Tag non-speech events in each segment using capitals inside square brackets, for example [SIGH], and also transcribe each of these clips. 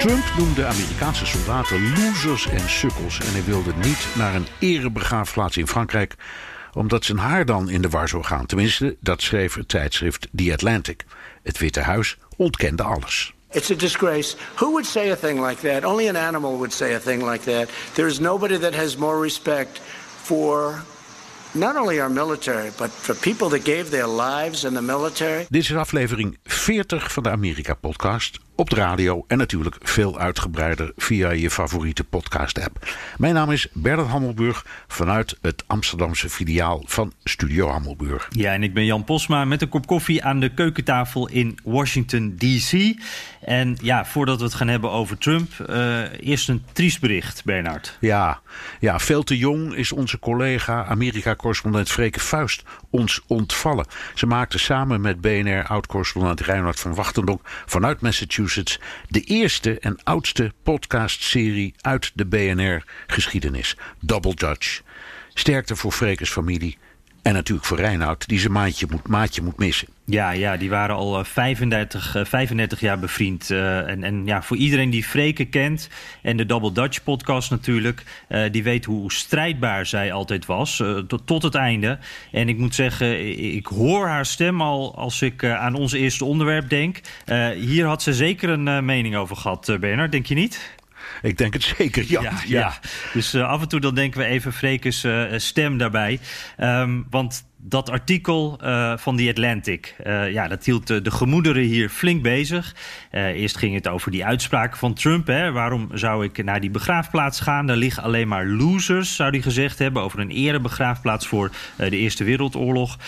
Trump noemde Amerikaanse soldaten losers en sukkels en hij wilde niet naar een erebegraafplaats in Frankrijk omdat zijn haar dan in de war zou gaan. Tenminste, dat schreef het tijdschrift The Atlantic. Het Witte Huis ontkende alles. It's a disgrace. Who would say a thing like that? Only an animal would say a thing like that. There is nobody that has more respect for not only our military, but for people that gave their lives in the military. Dit is aflevering 40 van de Amerika-podcast op de radio en natuurlijk veel uitgebreider via je favoriete podcast-app. Mijn naam is Bernard Hammelburg vanuit het Amsterdamse filiaal van Studio Hammelburg. Ja, en ik ben Jan Posma met een kop koffie aan de keukentafel in Washington, D.C. En ja, voordat we het gaan hebben over Trump, uh, eerst een triest bericht, Bernard. Ja, ja, veel te jong is onze collega Amerika-correspondent Freke Vuist ons ontvallen. Ze maakte samen met BNR-oud-correspondent Reinhard van Wachtendonk vanuit Massachusetts de eerste en oudste podcastserie uit de BNR-geschiedenis. Double Dutch. Sterkte voor Frekes familie en natuurlijk voor Reinoud, die zijn maatje moet, maatje moet missen. Ja, ja, die waren al 35, uh, 35 jaar bevriend. Uh, en, en ja, voor iedereen die Freke kent en de Double Dutch podcast natuurlijk, uh, die weet hoe strijdbaar zij altijd was, uh, tot, tot het einde. En ik moet zeggen, ik hoor haar stem al als ik aan ons eerste onderwerp denk. hier had ze zeker een mening over gehad, Bernard, denk je niet? Ik denk het zeker, ja. ja, ja. Dus uh, af en toe dan denken we even Frekes uh, stem daarbij. Um, want dat artikel uh, van The Atlantic, uh, ja, dat hield de, de, gemoederen hier flink bezig. Uh, eerst ging het over die uitspraken van Trump. Hè. Waarom zou ik naar die begraafplaats gaan? Daar liggen alleen maar losers, zou hij gezegd hebben... over een erebegraafplaats voor de Eerste Wereldoorlog.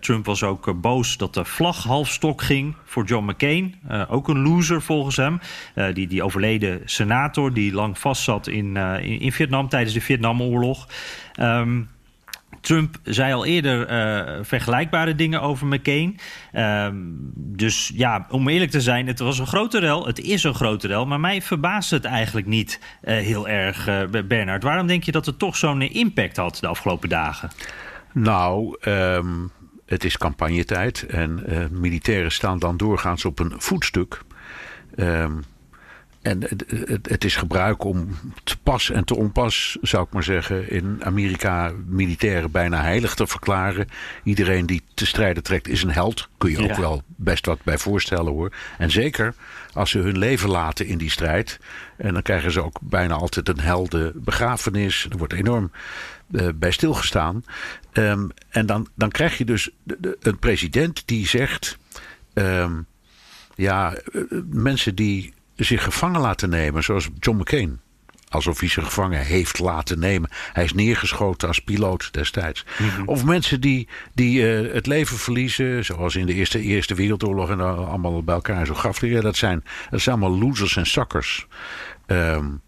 Trump was ook boos dat de vlag halfstok ging voor John McCain. ook een loser volgens hem. die, die overleden senator die lang vastzat in, in, in Vietnam tijdens de Vietnamoorlog... Um, Trump zei al eerder uh, vergelijkbare dingen over McCain. Uh, dus ja, om eerlijk te zijn, het was een grote rel. Het is een grote rel. Maar mij verbaast het eigenlijk niet uh, heel erg, uh, Bernard. Waarom denk je dat het toch zo'n impact had de afgelopen dagen? Nou, um, het is campagnetijd. En militairen staan dan doorgaans op een voetstuk. Um, en het, is gebruik om te pas en te onpas, zou ik maar zeggen, in Amerika militairen bijna heilig te verklaren. Iedereen die te strijden trekt is een held. Kun je ook wel best wat bij voorstellen hoor. En zeker als ze hun leven laten in die strijd. En dan krijgen ze ook bijna altijd een helde begrafenis. Er wordt enorm uh, bij stilgestaan. Um, en dan, dan krijg je dus de, de, een president die zegt. Um, ja, mensen die zich gevangen laten nemen, zoals John McCain. Alsof hij zich gevangen heeft laten nemen. Hij is neergeschoten als piloot destijds. Mm -hmm. Of mensen die, die uh, het leven verliezen, zoals in de Eerste, Eerste Wereldoorlog en uh, allemaal bij elkaar zo liggen. Dat zijn, dat zijn allemaal losers en suckers. Um,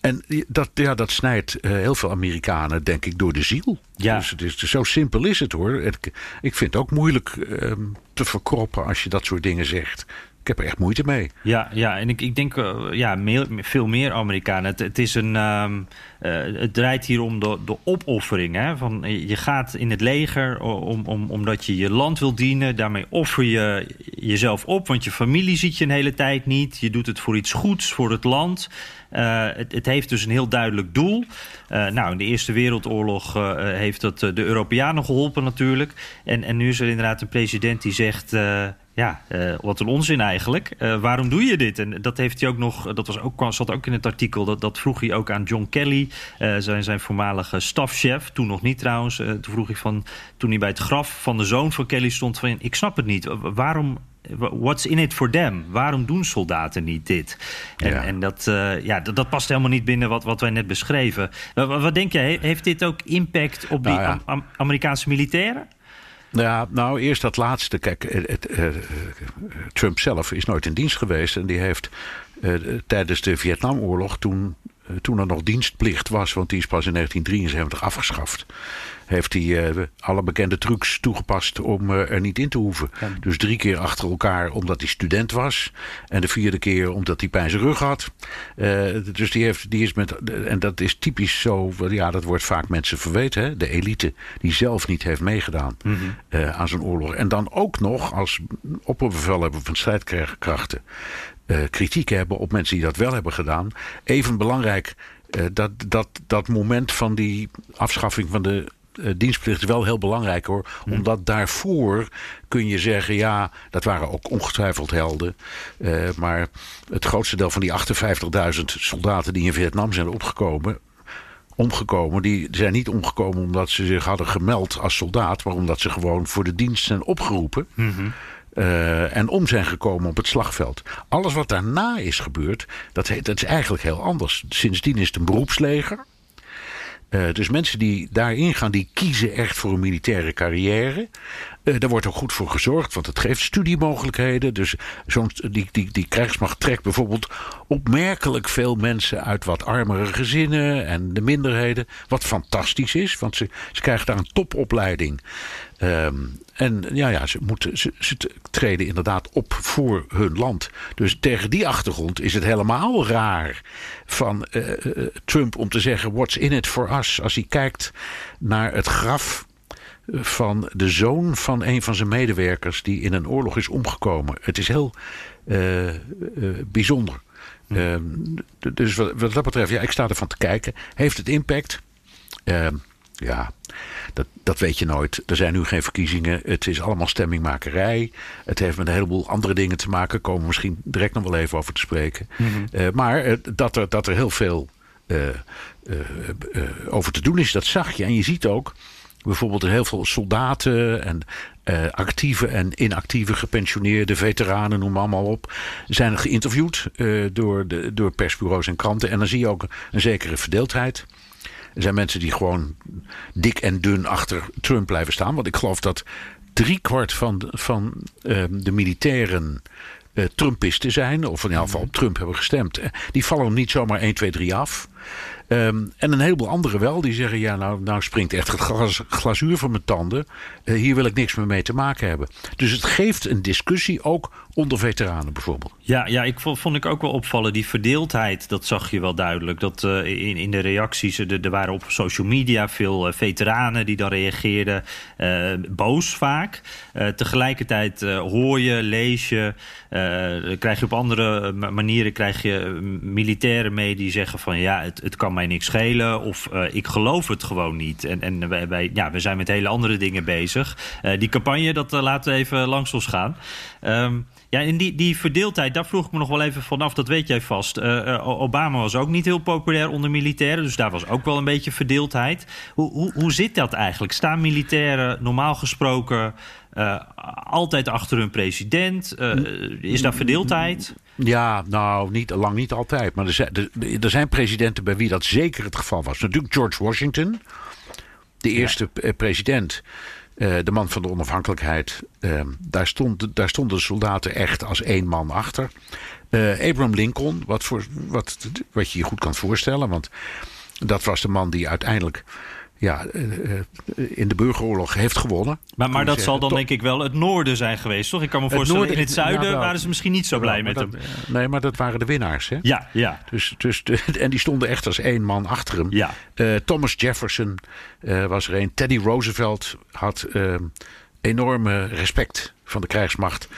en dat, ja, dat snijdt uh, heel veel Amerikanen, denk ik, door de ziel. Ja. Dus het is, zo simpel is het hoor. Ik, ik vind het ook moeilijk um, te verkroppen als je dat soort dingen zegt. Ik heb er echt moeite mee. Ja, ja en ik, ik denk uh, ja, meer, veel meer Amerikanen. Het, is een, um, uh, het draait hier om de, de opoffering. Hè? Van, je gaat in het leger om, om, omdat je je land wil dienen. Daarmee offer je jezelf op, want je familie ziet je een hele tijd niet. Je doet het voor iets goeds, voor het land. Uh, het, het, heeft dus een heel duidelijk doel. Uh, nou, in de Eerste Wereldoorlog uh, heeft dat de Europeanen geholpen natuurlijk. En, en nu is er inderdaad een president die zegt... ja, wat een onzin eigenlijk. Waarom doe je dit? En dat heeft hij ook nog, dat was ook, zat ook in het artikel, dat, dat vroeg hij ook aan John Kelly, zijn, zijn voormalige stafchef. Toen nog niet trouwens. toen vroeg hij van, toen hij bij het graf van de zoon van Kelly stond, van ik snap het niet. Waarom what's in it for them? Waarom doen soldaten niet dit? En, ja. en dat, uh, ja, dat, dat, past helemaal niet binnen wat, wat wij net beschreven. Wat, wat denk jij? Heeft dit ook impact op die nou ja. Am Amerikaanse militairen? Ja, nou eerst dat laatste. Kijk, het, uh, Trump zelf is nooit in dienst geweest en die heeft tijdens de Vietnamoorlog, toen, toen er nog dienstplicht was, want die is pas in 1973 afgeschaft heeft hij uh, alle bekende trucs toegepast om uh, er niet in te hoeven. Dus drie keer achter elkaar omdat hij student was. En de vierde keer omdat hij pijn zijn rug had. Uh, dus die, heeft, die is met. En dat is typisch zo. Ja, dat wordt vaak mensen verweten. Hè? De elite die zelf niet heeft meegedaan mm -hmm. aan zo'n oorlog. En dan ook nog als opperbevelhebber van strijdkrachten. kritiek hebben op mensen die dat wel hebben gedaan. Even belangrijk. dat, dat, dat moment van die afschaffing van de dienstplicht is wel heel belangrijk hoor. Hmm. Omdat daarvoor kun je zeggen, ja, dat waren ook ongetwijfeld helden. Uh, maar het grootste deel van die 58.000 soldaten die in Vietnam zijn opgekomen. Omgekomen, die zijn niet omgekomen omdat ze zich hadden gemeld als soldaat, maar omdat ze gewoon voor de dienst zijn opgeroepen. Mm uh, en om zijn gekomen op het slagveld. Alles wat daarna is gebeurd, dat, dat is eigenlijk heel anders. Sindsdien is het een beroepsleger. Uh, dus mensen die daarin gaan, die kiezen echt voor een militaire carrière. Uh, daar wordt ook goed voor gezorgd, want het geeft studiemogelijkheden. Dus zo'n, die, die, die krijgsmacht trekt bijvoorbeeld opmerkelijk veel mensen uit wat armere gezinnen en de minderheden. Wat fantastisch is, want ze, ze krijgen daar een topopleiding. Um, en ja, ja ze, moeten, ze, ze, treden inderdaad op voor hun land. Dus tegen die achtergrond is het helemaal raar van uh, Trump om te zeggen: What's in it for us? Als hij kijkt naar het graf van de zoon van een van zijn medewerkers die in een oorlog is omgekomen. Het is heel uh, bijzonder. Hm. dus wat, wat, dat betreft, ja, ik sta ervan te kijken. Heeft het impact? Ja, dat, dat weet je nooit. Er zijn nu geen verkiezingen. Het is allemaal stemmingmakerij. Het heeft met een heleboel andere dingen te maken. Komen we misschien direct nog wel even over te spreken. Mm -hmm. uh, maar uh, dat, er, dat er heel veel uh, over te doen is, dat zag je. En je ziet ook bijvoorbeeld heel veel soldaten en uh, actieve en inactieve gepensioneerde veteranen, noem maar allemaal op, zijn geïnterviewd uh, door, de, door persbureaus en kranten. En dan zie je ook een zekere verdeeldheid. Er zijn mensen die gewoon dik en dun achter Trump blijven staan. Want ik geloof dat driekwart van, van uh, de militairen uh, Trumpisten zijn. Of in ieder geval op Trump hebben gestemd. Die vallen niet zomaar 1, 2, 3 af. Um, en een heleboel anderen wel, die zeggen: Ja, nou, nou springt echt het glazuur van mijn tanden. Uh, hier wil ik niks meer mee te maken hebben. Dus het geeft een discussie ook onder veteranen bijvoorbeeld. Ja, ja ik vond, vond ik ook wel opvallen. Die verdeeldheid, dat zag je wel duidelijk. Dat uh, in, in de reacties, er, er waren op social media veel uh, veteranen die dan reageerden. boos vaak. tegelijkertijd hoor je, lees je, krijg je op andere manieren krijg je militairen mee die zeggen van ja, het, het kan mij niks schelen of ik geloof het gewoon niet. En, en wij, wij, ja, we zijn met hele andere dingen bezig. Die campagne, dat laten we even langs ons gaan. Um, ja, en die, die verdeeldheid, daar vroeg ik me nog wel even vanaf. Dat weet jij vast. Obama was ook niet heel populair onder militairen. Dus daar was ook wel een beetje verdeeldheid. Hoe, hoe, hoe zit dat eigenlijk? Staan militairen normaal gesproken uh, altijd achter hun president? Uh, is daar verdeeldheid? Ja, nou, niet, lang niet altijd. Maar er zijn, er, er zijn presidenten bij wie dat zeker het geval was. Natuurlijk George Washington, de eerste ja. president. Uh, de man van de onafhankelijkheid. Uh, daar, stond, daar stonden de soldaten echt als één man achter. Uh, Abraham Lincoln, wat, voor, wat, wat je je goed kan voorstellen. Want dat was de man die uiteindelijk ja, uh, in de burgeroorlog heeft gewonnen. Maar, maar dat zal dan denk ik wel het noorden zijn geweest, toch? Ik kan me voorstellen, noorden, in het zuiden ja, waren ze misschien niet zo blij met dat, hem. Nee, maar dat waren de winnaars, hè? Ja, ja. Dus, dus [LAUGHS] en die stonden echt als één man achter hem. Ja. Uh, Thomas Jefferson uh, was er een. Teddy Roosevelt had enorme respect van de krijgsmacht.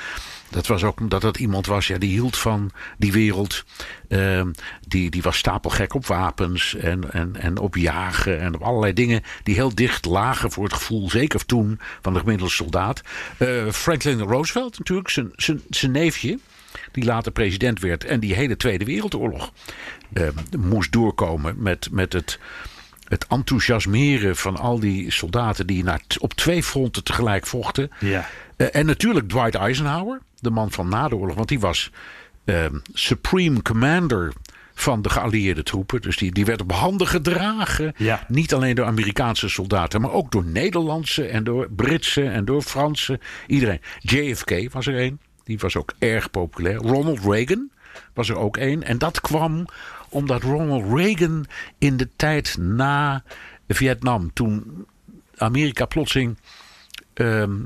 Dat was ook omdat dat iemand was ja, die hield van die wereld. Uh, die, die was stapelgek op wapens en, en, en op jagen en op allerlei dingen die heel dicht lagen voor het gevoel, zeker toen, van de gemiddelde soldaat. Uh, Franklin Roosevelt natuurlijk, zijn, zijn, zijn neefje die later president werd en die hele Tweede Wereldoorlog uh, moest doorkomen met, met het, het enthousiasmeren van al die soldaten die naar, op twee fronten tegelijk vochten. Ja. Uh, en natuurlijk Dwight Eisenhower, de man van na de oorlog, want die was uh, supreme commander van de geallieerde troepen. Dus die, die werd op handen gedragen. Ja. Niet alleen door Amerikaanse soldaten, maar ook door Nederlandse en door Britse en door Franse. Iedereen. JFK was er een. Die was ook erg populair. Ronald Reagan. was er ook één. En dat kwam omdat Ronald Reagan in de tijd na Vietnam, toen Amerika plotseling ehm,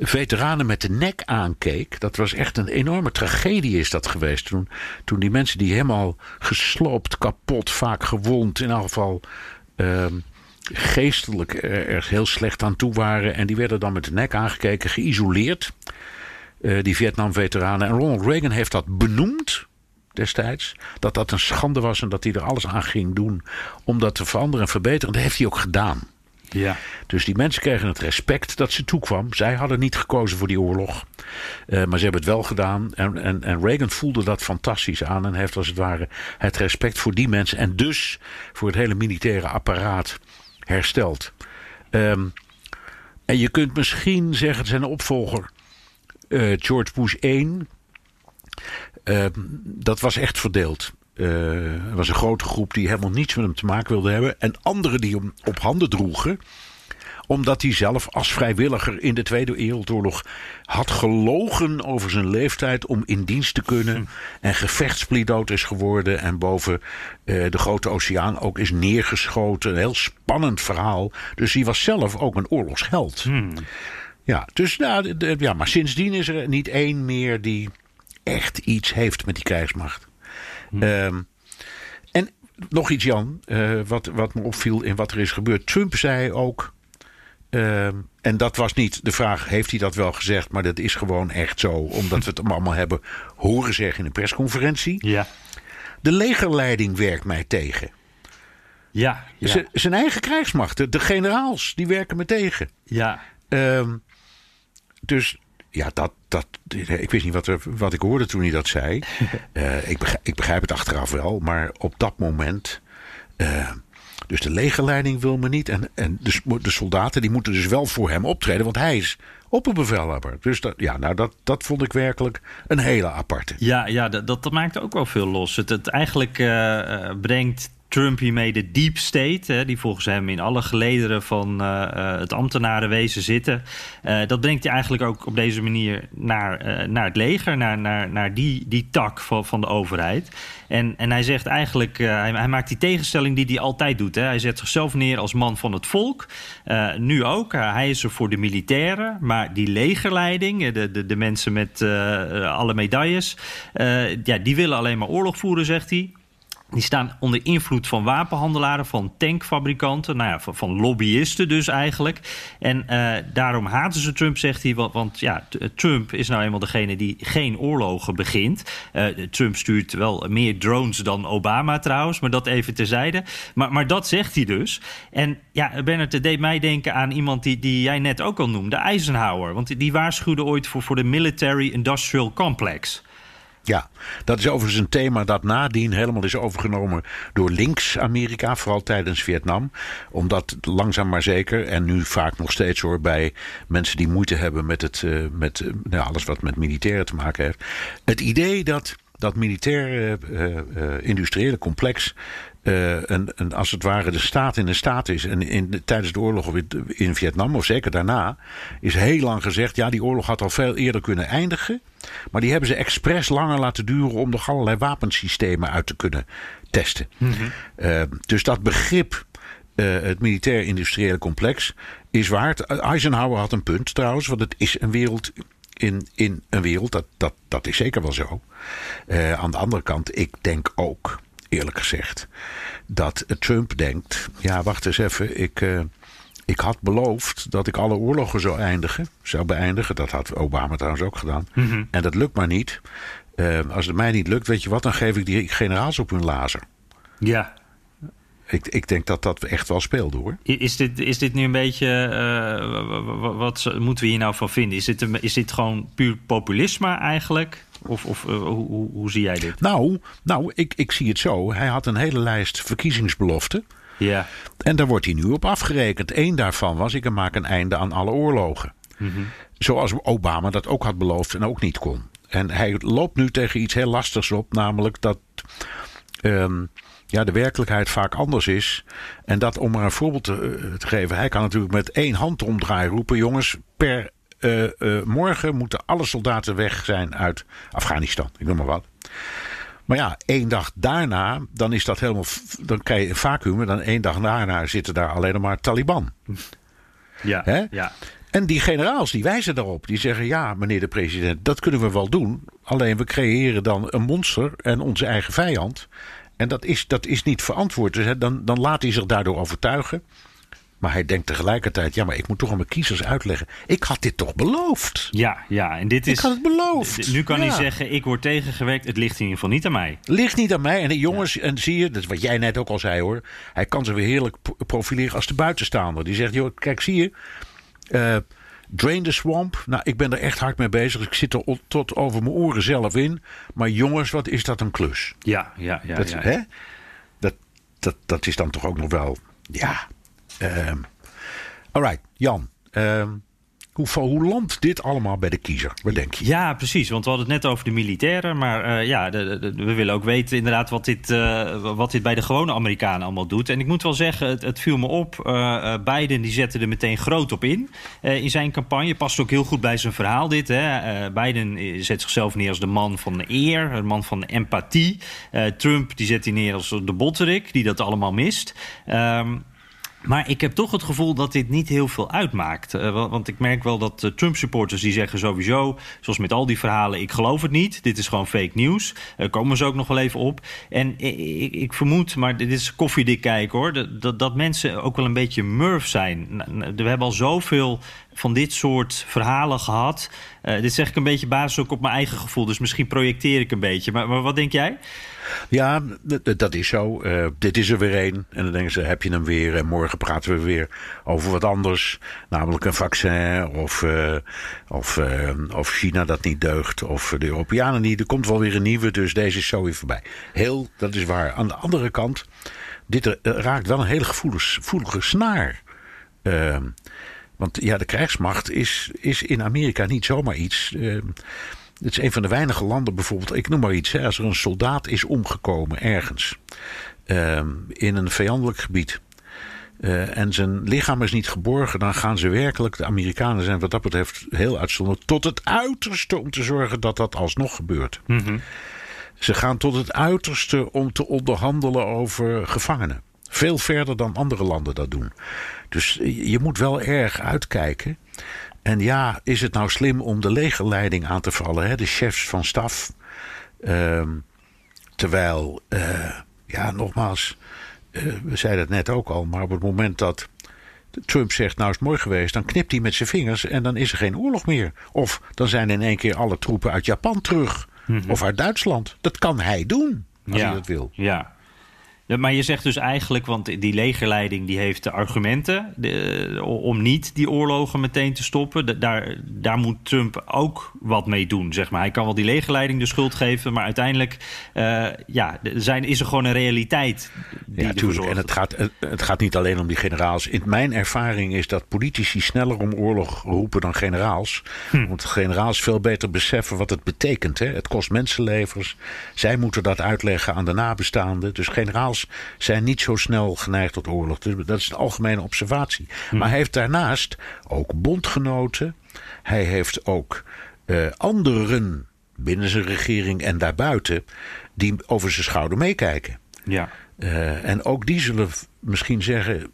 veteranen met de nek aankeek. Dat was echt een enorme tragedie is dat geweest. Toen, toen die mensen die helemaal gesloopt, kapot, vaak gewond, in elk geval ehm, geestelijk er heel slecht aan toe waren. En die werden dan met de nek aangekeken, geïsoleerd. Uh, die Vietnam-veteranen. En Ronald Reagan heeft dat benoemd destijds. Dat dat een schande was en dat hij er alles aan ging doen om dat te veranderen en verbeteren. Dat heeft hij ook gedaan. Ja. Dus die mensen kregen het respect dat ze toekwam. Zij hadden niet gekozen voor die oorlog. Uh, maar ze hebben het wel gedaan. En, en, en Reagan voelde dat fantastisch aan. En heeft als het ware het respect voor die mensen. En dus voor het hele militaire apparaat hersteld. Um, en je kunt misschien zeggen, zijn opvolger uh, George Bush 1. Uh, dat was echt verdeeld. Uh, er was een grote groep die helemaal niets met hem te maken wilde hebben. En anderen die hem op handen droegen omdat hij zelf als vrijwilliger in de Tweede Wereldoorlog had gelogen over zijn leeftijd om in dienst te kunnen. Hm. En gevechtsplidoot is geworden en boven uh, de grote oceaan ook is neergeschoten. Een heel spannend verhaal. Dus hij was zelf ook een oorlogsheld. Hm. Ja, dus, nou, ja, maar sindsdien is er niet één meer die echt iets heeft met die krijgsmacht. Hm. Um, en nog iets, Jan, uh, wat, wat me opviel in wat er is gebeurd. Trump zei ook. Uh, en dat was niet de vraag, heeft hij dat wel gezegd? Maar dat is gewoon echt zo, omdat we het [LAUGHS] hem allemaal hebben horen zeggen in een persconferentie. Ja. De legerleiding werkt mij tegen. Ja. ja. zijn eigen krijgsmachten, de generaals, die werken me tegen. Ja. Um, dus ja, dat, dat, ik wist niet wat, er, wat ik hoorde toen hij dat zei. uh, [LAUGHS] ik, begrijp, ik, begrijp, het achteraf wel, maar op dat moment. Uh, dus de legerleiding wil me niet. En, en de, de, soldaten die moeten dus wel voor hem optreden, want hij is opperbevelhebber. Dus dat, ja, nou, dat, dat vond ik werkelijk een hele aparte. Ja, ja dat, dat maakt ook wel veel los. Het, het eigenlijk uh, brengt Trump hiermee de deep state, hè, die volgens hem in alle gelederen van uh, het ambtenarenwezen zitten. Uh, dat brengt hij eigenlijk ook op deze manier naar, naar het leger, naar, naar, naar die, die tak van, van de overheid. En, en hij zegt eigenlijk, hij, hij, maakt die tegenstelling die hij altijd doet. Hè. Hij zet zichzelf neer als man van het volk. nu ook, hij is er voor de militairen, maar die legerleiding, de, de, de mensen met alle medailles, ja, die willen alleen maar oorlog voeren, zegt hij. Die staan onder invloed van wapenhandelaren, van tankfabrikanten, nou ja, van, van lobbyisten dus eigenlijk. En uh, daarom haten ze Trump, zegt hij. Want, ja, Trump is nou eenmaal degene die geen oorlogen begint. Uh, Trump stuurt wel meer drones dan Obama trouwens, maar dat even terzijde. Maar, maar dat zegt hij dus. En ja, Bernard, het deed mij denken aan iemand die, die jij net ook al noemde, Eisenhower. Want die waarschuwde ooit voor, voor de Military Industrial Complex. Ja, dat is overigens een thema dat nadien helemaal is overgenomen door links-Amerika, vooral tijdens Vietnam. Omdat langzaam maar zeker, en nu vaak nog steeds hoor, bij mensen die moeite hebben met, het, uh, met uh, nou, alles wat met militairen te maken heeft. Het idee dat dat militaire uh, industriële complex uh, een, een, als het ware de staat in de staat is. En in, tijdens de oorlog in Vietnam, of zeker daarna, is heel lang gezegd: ja, die oorlog had al veel eerder kunnen eindigen. Maar die hebben ze expres langer laten duren om nog allerlei wapensystemen uit te kunnen testen. Mm -hmm. uh, dus dat begrip. Uh, het militair-industriële complex is waard. Eisenhower had een punt trouwens, want het is een wereld in, in een wereld, dat, dat, dat is zeker wel zo. Aan de andere kant, ik denk ook eerlijk gezegd, dat Trump denkt: ja, wacht eens even, ik. Uh, ik had beloofd dat ik alle oorlogen zou eindigen, zou beëindigen. Dat had Obama trouwens ook gedaan. Mm -hmm. En dat lukt maar niet. Uh, als het mij niet lukt, weet je wat, dan geef ik die generaals op hun lazer. Ja. Ik, ik denk dat dat echt wel speelt hoor. Is dit, is dit nu een beetje. Uh, wat, wat moeten we hier nou van vinden? Is dit, een, is dit gewoon puur populisme eigenlijk? Of, of uh, hoe, hoe, zie jij dit? Nou, nou ik, ik zie het zo. Hij had een hele lijst verkiezingsbeloften. Ja. En daar wordt hij nu op afgerekend. Eén daarvan was: ik maak een einde aan alle oorlogen. Mm -hmm. Zoals Obama dat ook had beloofd en ook niet kon. En hij loopt nu tegen iets heel lastigs op, namelijk dat. Um, ja, de werkelijkheid vaak anders is. En dat om maar een voorbeeld te, te geven. Hij kan natuurlijk met één hand omdraaien roepen: jongens, per uh, uh, morgen moeten alle soldaten weg zijn uit Afghanistan. Ik noem maar wat. Maar ja, één dag daarna, dan is dat helemaal. Dan krijg je een vacuüm. En dan één dag daarna zitten daar alleen maar Taliban. Ja, Hè? ja. En die generaals die wijzen daarop. Die zeggen: ja, meneer de president, dat kunnen we wel doen. Alleen we creëren dan een monster en onze eigen vijand. En dat is, dat is niet verantwoord. Dus hè, dan, dan laat hij zich daardoor overtuigen. Maar hij denkt tegelijkertijd: ja, maar ik moet toch aan mijn kiezers uitleggen. Ik had dit toch beloofd? Ja, ja, en dit is. Ik had het beloofd. Nu kan Ja. hij zeggen: ik word tegengewerkt. Het ligt in ieder geval niet aan mij. Ligt niet aan mij. En de jongens, en zie je, dat is wat jij net ook al zei hoor. Hij kan zich weer heerlijk pro- profileren als de buitenstaander. Die zegt, joh, kijk, zie je. eh, drain the swamp. Nou, ik ben er echt hard mee bezig. Ik zit er tot over mijn oren zelf in. Maar jongens, wat is dat een klus? Ja, ja, ja. dat, ja. Hè? Dat, dat, dat is dan toch ook nog wel. Ja. Ehm alright, Jan. ehm, hoe, hoe landt dit allemaal bij de kiezer? Wat denk je? Ja, precies. Want we hadden het net over de militairen. Maar eh, ja, we willen ook weten inderdaad wat dit, eh, wat dit bij de gewone Amerikanen allemaal doet. En ik moet wel zeggen, het, het viel me op. eh, Biden die zette er meteen groot op in in zijn campagne. Past ook heel goed bij zijn verhaal dit. Hè. Biden zet zichzelf neer als de man van de eer, een man van de empathie. Trump die zet hij neer als de botterik, die dat allemaal mist. Ehm, maar ik heb toch het gevoel dat dit niet heel veel uitmaakt. Eh, wa- want ik merk wel dat eh, Trump-supporters die zeggen sowieso... zoals met al die verhalen, ik geloof het niet. Dit is gewoon fake nieuws. Daar komen ze ook nog wel even op. En ik, ik vermoed, maar dit is koffiedik kijken hoor... dat, dat, dat mensen ook wel een beetje murf zijn. We hebben al zoveel van dit soort verhalen gehad. Eh, dit zeg ik een beetje basis ook op mijn eigen gevoel. Dus misschien projecteer ik een beetje. Maar, maar wat denk jij? Ja, dat is zo. Eh, dit is er weer één. En dan denken ze, heb je hem weer? En morgen praten we weer over wat anders. Namelijk een vaccin of, eh, of, of China dat niet deugt. Of de Europeanen niet. Er komt wel weer een nieuwe, dus deze is zo weer voorbij. Heel, dat is waar. Aan de andere kant, dit raakt wel een hele gevoelige, gevoelige snaar. Want ja, de krijgsmacht is, is in Amerika niet zomaar iets. Ehm, het is een van de weinige landen bijvoorbeeld. Ik noem maar iets. Hè, als er een soldaat is omgekomen ergens. ehm, in een vijandelijk gebied. eh, en zijn lichaam is niet geborgen. dan gaan ze werkelijk. De Amerikanen zijn wat dat betreft heel uitzonderlijk. tot het uiterste om te zorgen dat dat alsnog gebeurt. Ze gaan tot het uiterste om te onderhandelen over gevangenen. Veel verder dan andere landen dat doen. Dus je moet wel erg uitkijken. En ja, is het nou slim om de legerleiding aan te vallen, hè? de chefs van staf? Ehm, terwijl, eh, ja, nogmaals, eh, we zeiden het net ook al, maar op het moment dat Trump zegt, nou is het mooi geweest, dan knipt hij met zijn vingers en dan is er geen oorlog meer. Of dan zijn in één keer alle troepen uit Japan terug. Of uit Duitsland. Dat kan hij doen, als hij dat wil. Ja. Ja, Maar je zegt dus eigenlijk, want die legerleiding die heeft de argumenten de, om niet die oorlogen meteen te stoppen. Da- Daar, daar moet Trump ook wat mee doen, zeg maar. Hij kan wel die legerleiding de schuld geven, maar uiteindelijk eh, ja, zijn, is er gewoon een realiteit. Die Ja, ervoor tuurlijk. zorgt En het gaat, het, gaat niet alleen om die generaals. In mijn ervaring is dat politici sneller om oorlog roepen dan generaals. Want generaals veel beter beseffen wat het betekent. Hè. Het kost mensenlevens. Zij moeten dat uitleggen aan de nabestaanden. Dus generaals zijn niet zo snel geneigd tot oorlog. Dus dat is een algemene observatie. Maar hij heeft daarnaast ook bondgenoten. Hij heeft ook eh, anderen binnen zijn regering en daarbuiten. die over zijn schouder meekijken. Ja. Eh, en ook die zullen misschien zeggen: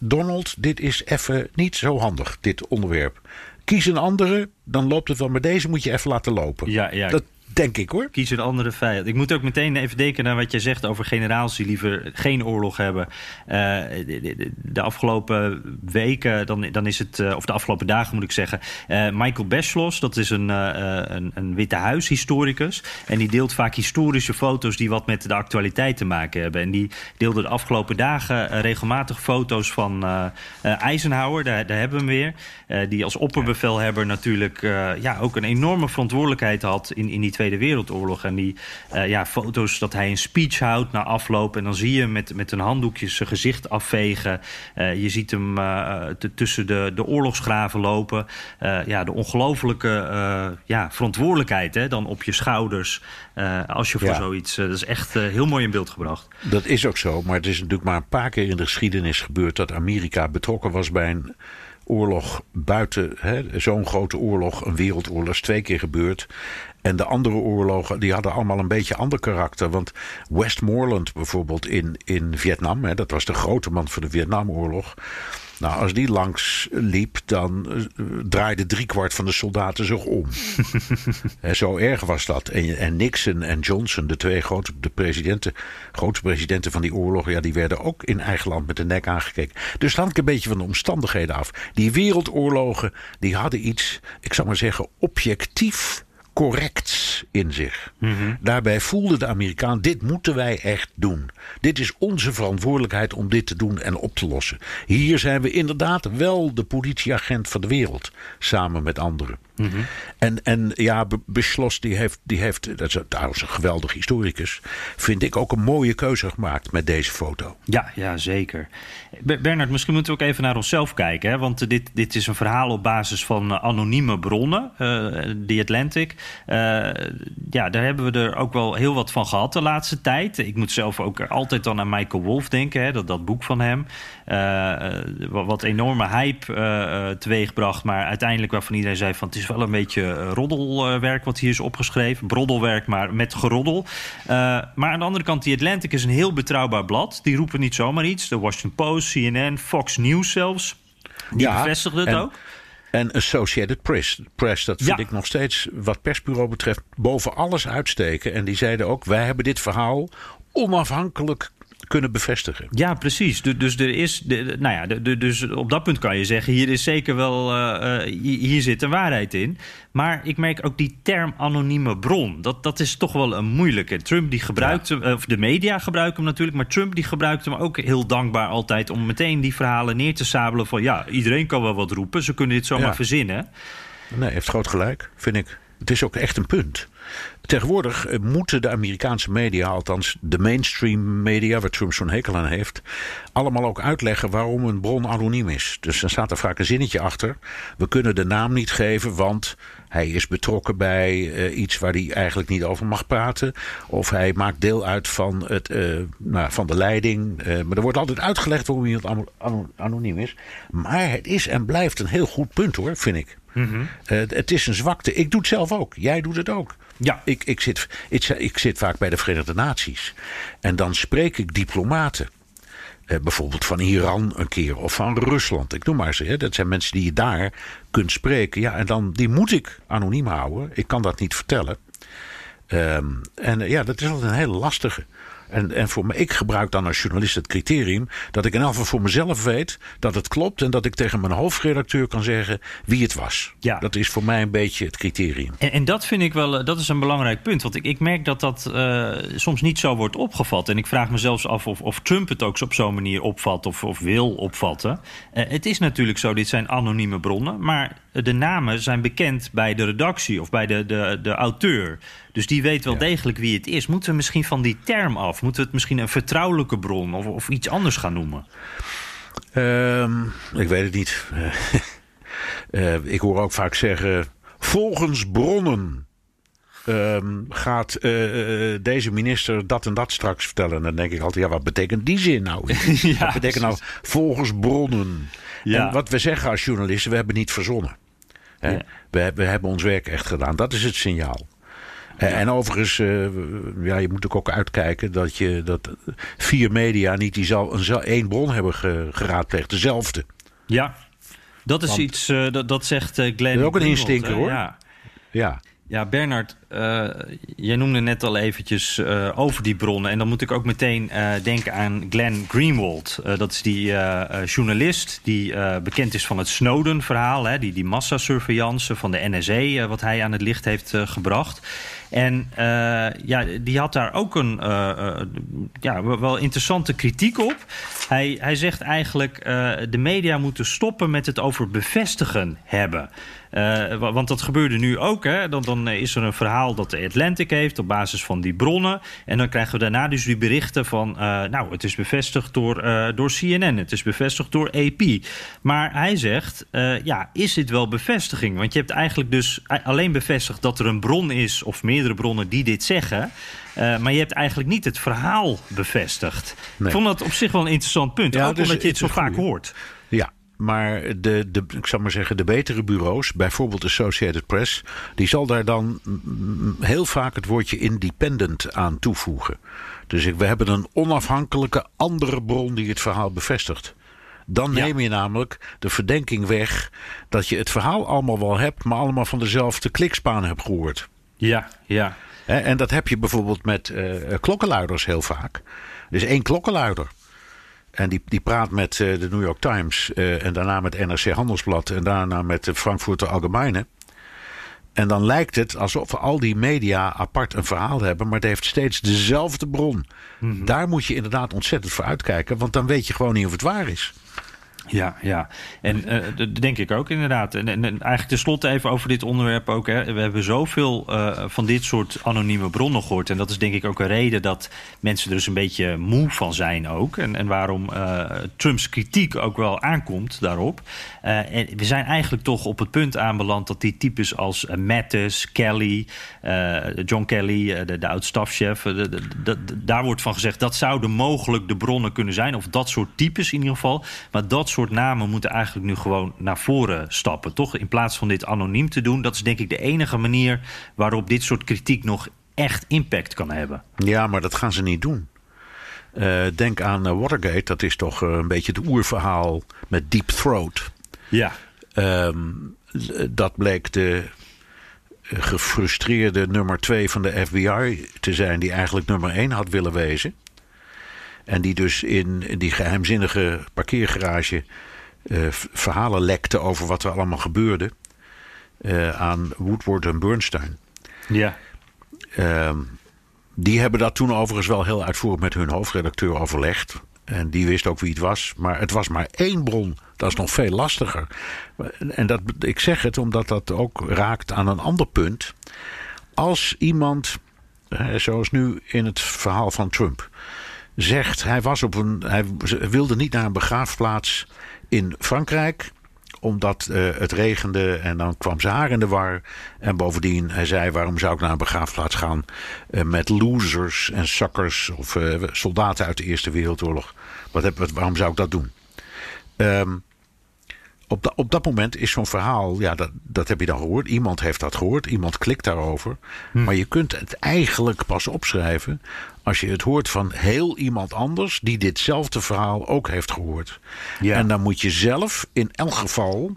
Donald, dit is even niet zo handig, dit onderwerp. Kies een andere, dan loopt het wel. Maar deze moet je even laten lopen. Ja, ja. Dat denk ik hoor. Kies een andere vijand. Ik moet ook meteen even denken naar wat jij zegt over generaals die liever geen oorlog hebben. Eh, de, de- de afgelopen weken, dan, dan is het, eh, of de afgelopen dagen moet ik zeggen. eh, Michael Beschloss, dat is een, een, een Witte Huis-historicus. En die deelt vaak historische foto's die wat met de actualiteit te maken hebben. En die deelde de afgelopen dagen regelmatig foto's van Eisenhower, daar, daar hebben we hem weer. Die als opperbevelhebber natuurlijk ja, ook een enorme verantwoordelijkheid had in, in die Tweede Wereldoorlog. En die eh, ja, foto's dat hij een speech houdt na afloop. En dan zie je hem met, met een handdoekje zijn gezicht afvegen. Eh, je ziet hem eh, tussen de, de oorlogsgraven lopen. Ja, de ongelofelijke ja, verantwoordelijkheid hè, dan op je schouders. als je voor Ja. zoiets. dat is echt heel mooi in beeld gebracht. Dat is ook zo, maar het is natuurlijk maar een paar keer in de geschiedenis gebeurd dat Amerika betrokken was bij een oorlog buiten, zo'n grote oorlog, een wereldoorlog, is twee keer gebeurd. En de andere oorlogen die hadden allemaal een beetje ander karakter. Want Westmoreland bijvoorbeeld in, in Vietnam, hè, dat was de grote man voor de Vietnamoorlog. Nou, als die langs liep, dan uh, draaide driekwart van de soldaten zich om. [LAUGHS] en zo erg was dat. En, en, Nixon en Johnson, de twee grote, de presidenten, grote presidenten van die oorlog, ja, die werden ook in eigen land met de nek aangekeken. Dus hangt een beetje van de omstandigheden af. Die wereldoorlogen, die hadden iets, ik zou maar zeggen, objectief corrects in zich. Mhm. Daarbij voelde de Amerikaan: dit moeten wij echt doen. Dit is onze verantwoordelijkheid om dit te doen en op te lossen. Hier zijn we inderdaad wel de politieagent van de wereld, samen met anderen. En, en ja, Beschloss die heeft, die heeft, dat is trouwens een geweldig historicus, vind ik ook een mooie keuze gemaakt met deze foto. Ja, ja zeker. Bernard, misschien moeten we ook even naar onszelf kijken. Hè? Want dit, dit is een verhaal op basis van eh, anonieme bronnen, uh, The Atlantic. Ja, daar hebben we er ook wel heel wat van gehad de laatste tijd. Ik moet zelf ook altijd dan aan Michael Wolff denken, hè? Dat, dat boek van hem. wat enorme hype teweegbracht, maar uiteindelijk waarvan iedereen zei van het is wel een beetje eh, roddelwerk wat hier is opgeschreven. Broddelwerk, maar met geroddel. Uh, maar aan de andere kant, die Atlantic is een heel betrouwbaar blad. Die roepen niet zomaar iets. De Washington Post, CNN, Fox News zelfs. Die ja, bevestigen het ook. En Associated Press, Press dat vind ik nog steeds, wat persbureau betreft, boven alles uitsteken. En die zeiden ook: wij hebben dit verhaal onafhankelijk kunnen bevestigen. Ja, precies. Dus er is, nou ja, dus op dat punt kan je zeggen: hier is zeker wel, uh, hier zit een waarheid in. Maar ik merk ook die term anonieme bron. Dat, dat is toch wel een moeilijke. Trump die gebruikt hem, of de media gebruiken hem natuurlijk, maar Trump die gebruikt hem ook heel dankbaar altijd om meteen die verhalen neer te sabelen van ja, iedereen kan wel wat roepen, ze kunnen dit zomaar ja. verzinnen. Nee, heeft groot gelijk, vind ik. Het is ook echt een punt. Tegenwoordig eh, moeten de Amerikaanse media, althans de mainstream media, waar Trump zo'n hekel aan heeft, allemaal ook uitleggen waarom een bron anoniem is. Dus dan staat er vaak een zinnetje achter. We kunnen de naam niet geven, want hij is betrokken bij uh, iets waar hij eigenlijk niet over mag praten. Of hij maakt deel uit van, het, uh, nou, van de leiding. Maar er wordt altijd uitgelegd waarom iemand anoniem is. Maar het is en blijft een heel goed punt hoor, vind ik. Mm het is een zwakte. Ik doe het zelf ook. Jij doet het ook. Ja. Ik, ik, zit, ik, ik zit vaak bij de Verenigde Naties. En dan spreek ik diplomaten. Eh, bijvoorbeeld van Iran een keer of van Rusland. Ik noem maar ze. Hè. Dat zijn mensen die je daar kunt spreken. Ja, en dan, die moet ik anoniem houden. Ik kan dat niet vertellen. Um, en ja, dat is altijd een hele lastige. En, en voor me, ik gebruik dan als journalist het criterium dat ik in geval voor mezelf weet dat het klopt en dat ik tegen mijn hoofdredacteur kan zeggen wie het was. Ja. Dat is voor mij een beetje het criterium. En, en dat vind ik wel, eh, dat is een belangrijk punt. Want ik, ik merk dat dat uh, soms niet zo wordt opgevat. En ik vraag me zelfs af of, of Trump het ook op zo'n manier opvat of, of wil opvatten. Uh, het is natuurlijk zo, dit zijn anonieme bronnen. Maar de namen zijn bekend bij de redactie of bij de, de, de auteur. Dus die weet wel degelijk wie het is. Moeten we misschien van die term af? Moeten we het misschien een vertrouwelijke bron of, of iets anders gaan noemen? Um, ik weet het niet. uh, [LAUGHS] ik hoor ook vaak zeggen: volgens bronnen. Um, gaat uh, deze minister dat en dat straks vertellen? En dan denk ik altijd, ja, wat betekent die zin nou? [LAUGHS] ja, wat betekent nou volgens bronnen? Ja. En wat we zeggen als journalisten, we hebben niet verzonnen. Ja. We, we, hebben ons werk echt gedaan. Dat is het signaal. En overigens, uh, ja, je moet ook uitkijken dat, je, dat vier media niet die zal, een, één bron hebben geraadpleegd, dezelfde. Ja, dat is iets, uh, dat, dat zegt uh, Glenn. Dat is ook een instinker hoor. Ja. ja. Ja, Bernard, uh, jij noemde net al eventjes uh, over die bronnen. En dan moet ik ook meteen uh, denken aan Glenn Greenwald. dat is die journalist die bekend is van het Snowden-verhaal. Die, die massasurveillance van de NSA, wat hij aan het licht heeft gebracht. En ja, die had daar ook een ja, wel interessante kritiek op. Hij, hij zegt eigenlijk, de media moeten stoppen met het over bevestigen hebben. Uh, want dat gebeurde nu ook. Hè? Dan, dan, is er een verhaal dat de Atlantic heeft op basis van die bronnen. En dan krijgen we daarna dus die berichten van... Uh, nou, het is bevestigd door, uh, door CNN, het is bevestigd door AP. Maar hij zegt, ja, is dit wel bevestiging? Want je hebt eigenlijk dus alleen bevestigd dat er een bron is... of meerdere bronnen die dit zeggen... maar je hebt eigenlijk niet het verhaal bevestigd. Nee. Ik vond dat op zich wel een interessant punt. ook omdat je het zo vaak hoort. Maar de, de, ik zal maar zeggen, de betere bureaus, bijvoorbeeld Associated Press, die zal daar dan heel vaak het woordje independent aan toevoegen. Dus ik, we hebben een onafhankelijke andere bron die het verhaal bevestigt. Dan Ja. neem je namelijk de verdenking weg dat je het verhaal allemaal wel hebt, maar allemaal van dezelfde klikspaan hebt gehoord. Ja, ja. En dat heb je bijvoorbeeld met eh, klokkenluiders heel vaak. Is één klokkenluider. En die, die praat met eh, de New York Times eh, en daarna met NRC Handelsblad en daarna met de Frankfurter Allgemeine. En dan lijkt het alsof al die media apart een verhaal hebben, maar het heeft steeds dezelfde bron. Daar moet je inderdaad ontzettend voor uitkijken, want dan weet je gewoon niet of het waar is. Ja, ja. En eh, dat denk ik ook inderdaad. En, en, en eigenlijk tenslotte even over dit onderwerp ook. Hè. We hebben zoveel eh, van dit soort anonieme bronnen gehoord. En dat is denk ik ook een reden dat mensen er dus een beetje moe van zijn ook. En, en waarom eh, Trumps kritiek ook wel aankomt daarop. En we zijn eigenlijk toch op het punt aanbeland dat die types als Mattis, Kelly, John Kelly, de, de oud-stafchef... daar wordt van gezegd dat zouden mogelijk de bronnen kunnen zijn. Of dat soort types in ieder geval. Maar dat namen moeten eigenlijk nu gewoon naar voren stappen. Toch in plaats van dit anoniem te doen. Dat is denk ik de enige manier waarop dit soort kritiek nog echt impact kan hebben. Ja, maar dat gaan ze niet doen. Eh, denk aan eh, Watergate, dat is toch eh, een beetje het oerverhaal met Deep Throat. Ja. Ehm, dat bleek de gefrustreerde nummer 2 van de FBI te zijn, die eigenlijk nummer 1 had willen wezen. En die dus in die geheimzinnige parkeergarage eh, verhalen lekte over wat er allemaal gebeurde eh, aan Woodward en Bernstein. Ja. Ehm, die hebben dat toen overigens wel heel uitvoerig met hun hoofdredacteur overlegd. En die wist ook wie het was. Maar het was maar één bron. Dat is nog veel lastiger. En dat, ik zeg het omdat dat ook raakt aan een ander punt. Als iemand, zoals nu in het verhaal van Trump, zegt hij, was op een, hij wilde niet naar een begraafplaats in Frankrijk omdat eh, het regende en dan kwam zijn haar in de war. En bovendien, hij zei: waarom zou ik naar een begraafplaats gaan eh, met losers en suckers of eh, soldaten uit de Eerste Wereldoorlog? Wat heb, wat, waarom zou ik dat doen? Ehm, op, da- op dat moment is zo'n verhaal, ja, dat, dat heb je dan gehoord. Iemand heeft dat gehoord, iemand klikt daarover. Maar je kunt het eigenlijk pas opschrijven als je het hoort van heel iemand anders die ditzelfde verhaal ook heeft gehoord. Ja. En dan moet je zelf in elk geval,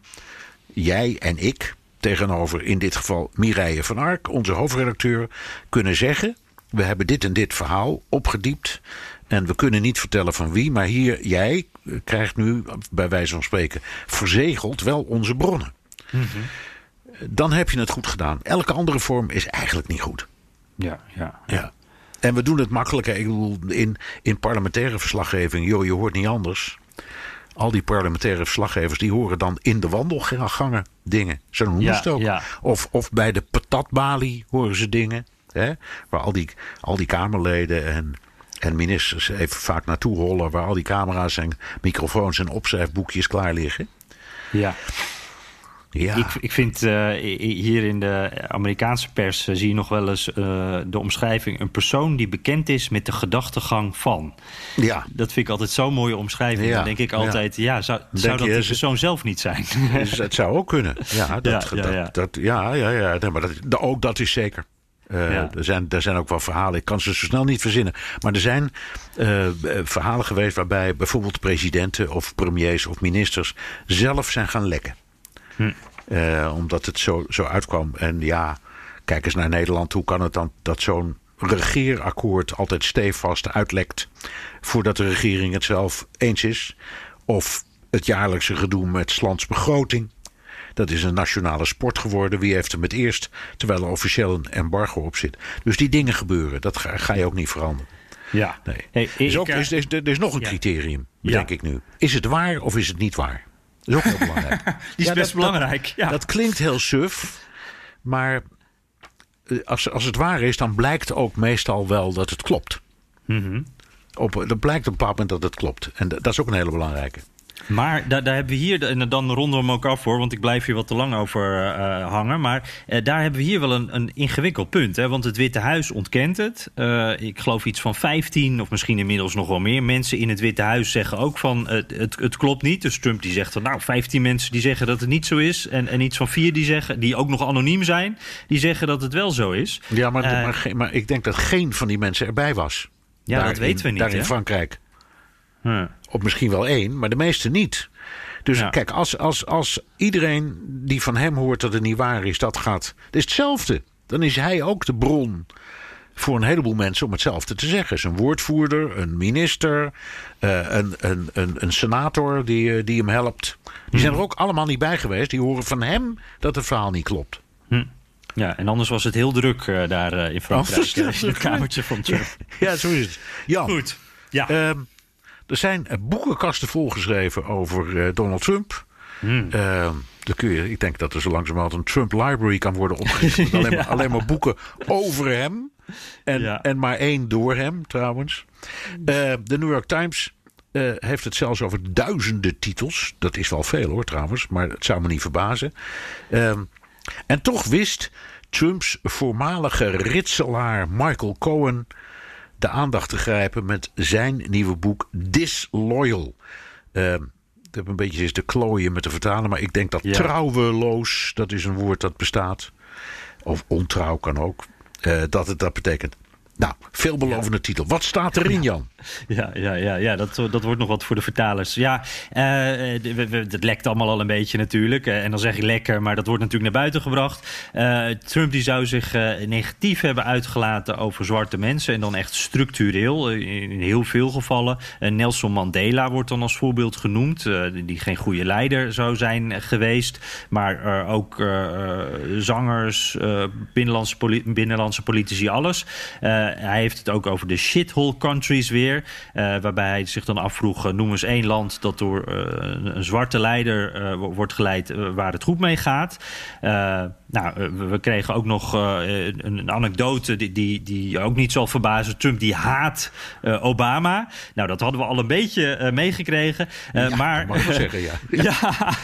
jij en ik, tegenover in dit geval Mireille van Ark, onze hoofdredacteur, kunnen zeggen: We hebben dit en dit verhaal opgediept. En we kunnen niet vertellen van wie, maar hier, jij eh, krijgt nu, bij wijze van spreken, verzegeld wel onze bronnen. Dan heb je het goed gedaan. Elke andere vorm is eigenlijk niet goed. Ja, ja. Ja. En we doen het makkelijker. Ik bedoel, in, in parlementaire verslaggeving, joh, je hoort niet anders. Al die parlementaire verslaggevers die horen dan in de wandelgangen dingen. Zo noemen ze Ja, het ook. ja. Of, of bij de patatbalie horen ze dingen. Hè? Waar al die, al die Kamerleden en, en ministers even vaak naartoe rollen. Waar al die camera's en microfoons en opschrijfboekjes klaar liggen. ja. Ja, Ik, ik vind eh, hier in de Amerikaanse pers eh, zie je nog wel eens eh, de omschrijving: een persoon die bekend is met de gedachtegang van. ja. Dat vind ik altijd zo'n mooie omschrijving. Ja, Dan denk ik altijd: ja, zou, zou dat je, die persoon zelf niet zijn? Het zou ook kunnen. Ja, [LAUGHS] dat, Ja, ja, dat, ja. dat- ja, ja, ja. Nee, maar dat, ook dat is zeker. Eh, Ja. er, zijn, er zijn ook wel verhalen, ik kan ze zo snel niet verzinnen. Maar er zijn eh, eh, verhalen geweest waarbij bijvoorbeeld presidenten of premiers of ministers zelf zijn gaan lekken. Hm. Omdat het zo, zo uitkwam. En ja, kijk eens naar Nederland. Hoe kan het dan dat zo'n regeerakkoord altijd stevast uitlekt voordat de regering het zelf eens is? Of het jaarlijkse gedoe met 's lands begroting. Dat is een nationale sport geworden. Wie heeft hem het eerst? Terwijl er officieel een embargo op zit. Dus die dingen gebeuren. Dat ga, ga je ook niet veranderen. Ja. Nee. Hey, Er ook, is, is- er is nog een ja. criterium, Ja. denk ik nu. Is het waar of is het niet waar? Dat is ook heel belangrijk. [LAUGHS] Die is Ja, best dat- belangrijk. ja. Dat klinkt heel suf, maar eh, als, als het waar is, dan blijkt ook meestal wel dat het klopt. Mhm. Op, dan blijkt op een bepaald moment dat het klopt. En dat dat is ook een hele belangrijke. Maar daar, daar hebben we hier, en dan ronden we hem ook af voor, want ik blijf hier wat te lang over uh, hangen. Maar uh, daar hebben we hier wel een, een ingewikkeld punt. Hè? Want het Witte Huis ontkent het. Uh, ik geloof iets van 15 of misschien inmiddels nog wel meer mensen in het Witte Huis zeggen ook van het, het, klopt niet. Dus Trump die zegt van nou 15 mensen die zeggen dat het niet zo is. En, en iets van vier die zeggen, die ook nog anoniem zijn, die zeggen dat het wel zo is. Ja, maar, maar, maar, ik denk dat geen van die mensen erbij was. Ja, daar dat weten we niet. Daar in hè? Frankrijk. Huh. Of misschien wel één, maar de meeste niet. Dus Ja. kijk, als, als, als iedereen die van hem hoort dat het niet waar is, dat gaat. Het is hetzelfde. Dan is hij ook de bron voor een heleboel mensen om hetzelfde te zeggen. Zijn woordvoerder, een minister, eh, een, een, een, een senator die, eh, die hem helpt. Die zijn er ook allemaal niet bij geweest. Die horen van hem dat het verhaal niet klopt. Ja, en anders was het heel druk eh, daar in Frankrijk. Anders [LAUGHS] in het kamertje van Trump. Ja, zo is het. Jan, Goed. Ja. ehm, er zijn eh, boekenkasten volgeschreven over eh, Donald Trump. Hmm. Ehm, dan kun je, ik denk dat er zo langzamerhand een Trump Library kan worden opgericht. [LAUGHS] Alleen, maar, alleen maar boeken over hem. En, Ja. en maar één door hem, trouwens. Eh, de New York Times heeft het zelfs over duizenden titels. Dat is wel veel hoor, trouwens. Maar het zou me niet verbazen. Ehm, en toch wist Trumps voormalige ritselaar Michael Cohen de aandacht te grijpen met zijn nieuwe boek Disloyal. Ehm ik heb een beetje eens te klooien met de vertalen, maar ik denk dat Ja. trouweloos, dat is een woord dat bestaat. Of ontrouw kan ook. eh, dat het dat betekent. Nou, veelbelovende titel. Wat staat erin, Jan? Ja, ja, ja, ja dat, dat wordt nog wat voor de vertalers. Ja, eh, we- het lekt allemaal al een beetje natuurlijk. Eh, en dan zeg ik lekker, maar dat wordt natuurlijk naar buiten gebracht. Eh, Trump die zou zich eh, negatief hebben uitgelaten over zwarte mensen. En dan echt structureel, eh, in, heel veel gevallen. Eh, Nelson Mandela wordt dan als voorbeeld genoemd. eh, die geen goede leider zou zijn geweest. Maar eh, ook eh, eh, zangers, eh, binnenlandse, poli- binnenlandse politici, alles. Eh, hij heeft het ook over de shithole countries weer. eh, waarbij hij zich dan afvroeg: eh, noem eens één land dat door eh, een, een zwarte leider eh, wo- wordt geleid eh, waar het goed mee gaat. Eh, nou, eh, we, kregen ook nog eh, een, een anekdote die, die, die ook niet zal verbazen. Trump die haat eh, Obama. Nou, dat hadden we al een beetje eh, meegekregen. Eh, Ja, maar, dat mag ik zeggen, ja. [LAUGHS] ja,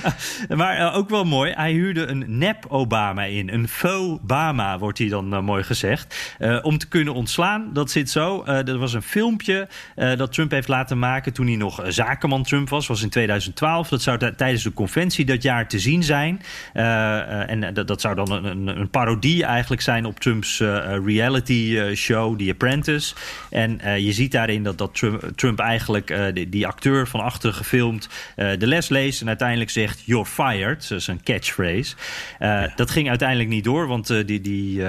[LAUGHS] maar eh, ook wel mooi. Hij huurde een nep-Obama in. Een faux-Bama, wordt hier dan eh, mooi gezegd. Eh, om te kunnen ontslaan, dat zit zo. Eh er was een filmpje eh, dat Trump heeft laten maken toen hij nog eh, zakenman Trump was. was in 2012. Dat zou tijdens de conventie dat jaar te zien zijn. En dat, dat zou dan een, een, een parodie eigenlijk zijn op Trumps reality show, The Apprentice. En je ziet daarin dat, dat Trump, Trump eigenlijk die, die acteur van achter gefilmd de les leest en uiteindelijk zegt you're fired. Dat is een catchphrase. Dat ging uiteindelijk niet door, want die, die,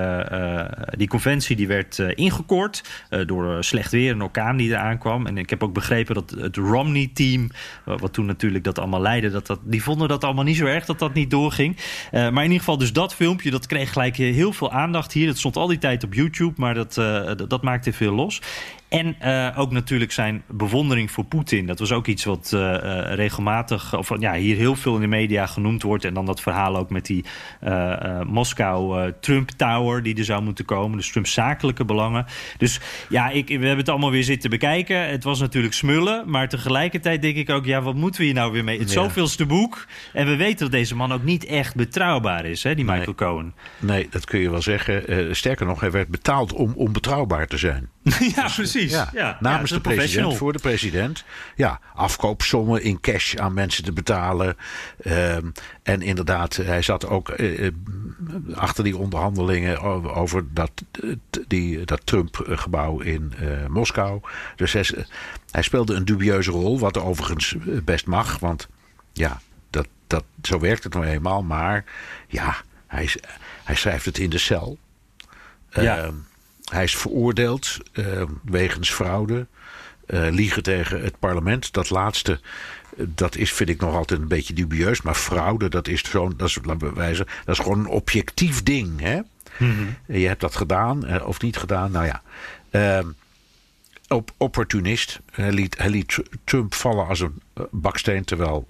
die conventie die werd eh, ingekort eh, door eh, slecht weer, een orkaan die eraan kwam. En ik heb ook begrepen dat het Romney-team, wat toen natuurlijk dat allemaal leidde, dat dat, die vonden dat allemaal niet zo erg dat dat niet doorging. Eh, maar in ieder geval, dus dat filmpje, dat kreeg gelijk heel veel aandacht hier. Het stond al die tijd op YouTube, maar dat, dat, dat maakte veel los. En eh, ook natuurlijk zijn bewondering voor Poetin. Dat was ook iets wat eh, eh, regelmatig, of ja, hier heel veel in de media genoemd wordt. En dan dat verhaal ook met die eh, eh, Moskou eh, Trump Tower die er zou moeten komen. Dus Trumps zakelijke belangen. Dus ja, ik, we hebben het allemaal weer zitten bekijken. Het was natuurlijk smullen. Maar tegelijkertijd denk ik ook, ja, wat moeten we hier nou weer mee? Het Ja. zoveelste boek. En we weten dat deze man ook niet echt betrouwbaar is, hè, die Nee. Michael Cohen. Nee, dat kun je wel zeggen. Sterker nog, hij werd betaald om onbetrouwbaar te zijn. [LAUGHS] ja, precies. Ja, Ja, namens de president, voor de president. Ja, afkoopsommen in cash aan mensen te betalen. Ehm, en inderdaad, hij zat ook eh, eh, achter die onderhandelingen over, dat, die, dat Trump-gebouw in eh, Moskou. Dus hij, speelde een dubieuze rol, wat overigens best mag. Want ja, dat, dat, zo werkt het nou eenmaal. Maar ja, hij, hij schrijft het in de cel. Ja. Ehm, hij is veroordeeld eh, wegens fraude, eh, liegen tegen het parlement. Dat laatste, eh, dat is, vind ik nog altijd een beetje dubieus. Maar fraude, dat is zo'n, dat is, laten we wijzen, dat is gewoon een objectief ding. Hè? En Je hebt dat gedaan of niet gedaan, nou ja. Ehm, op, opportunist. Hij liet, hij liet Tr- Trump vallen als een baksteen, terwijl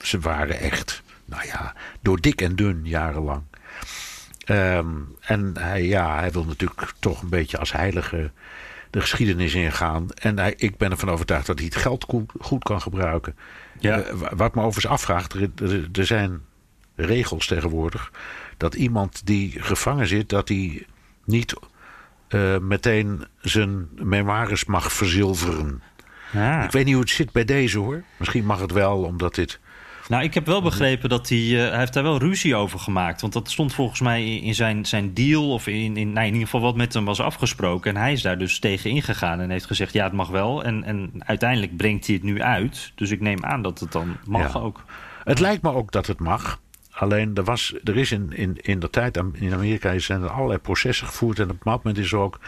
ze waren echt, nou ja, door dik en dun jarenlang. Ehm, en hij, ja, hij wil natuurlijk toch een beetje als heilige de geschiedenis ingaan. En hij, ik ben ervan overtuigd dat hij het geld goed, kan gebruiken. Ja. Eh, wa- wat me overigens afvraagt, er, er, zijn regels tegenwoordig. Dat iemand die gevangen zit, dat hij niet eh, meteen zijn memoires mag verzilveren. Ah. Ik weet niet hoe het zit bij deze hoor. Misschien mag het wel, omdat dit. Nou, ik heb wel begrepen dat hij... eh, hij heeft daar wel ruzie over gemaakt. Want dat stond volgens mij in- zijn, zijn deal... of in, in, nou, in ieder geval wat met hem was afgesproken. En hij is daar dus tegen ingegaan en heeft gezegd... ja, het mag wel. En, en uiteindelijk brengt hij het nu uit. Dus ik neem aan dat het dan mag Ja. ook. Het lijkt me ook dat het mag. Alleen er, was, er is in, in, in de tijd in Amerika zijn er allerlei processen gevoerd. En op bepaald moment is er ook.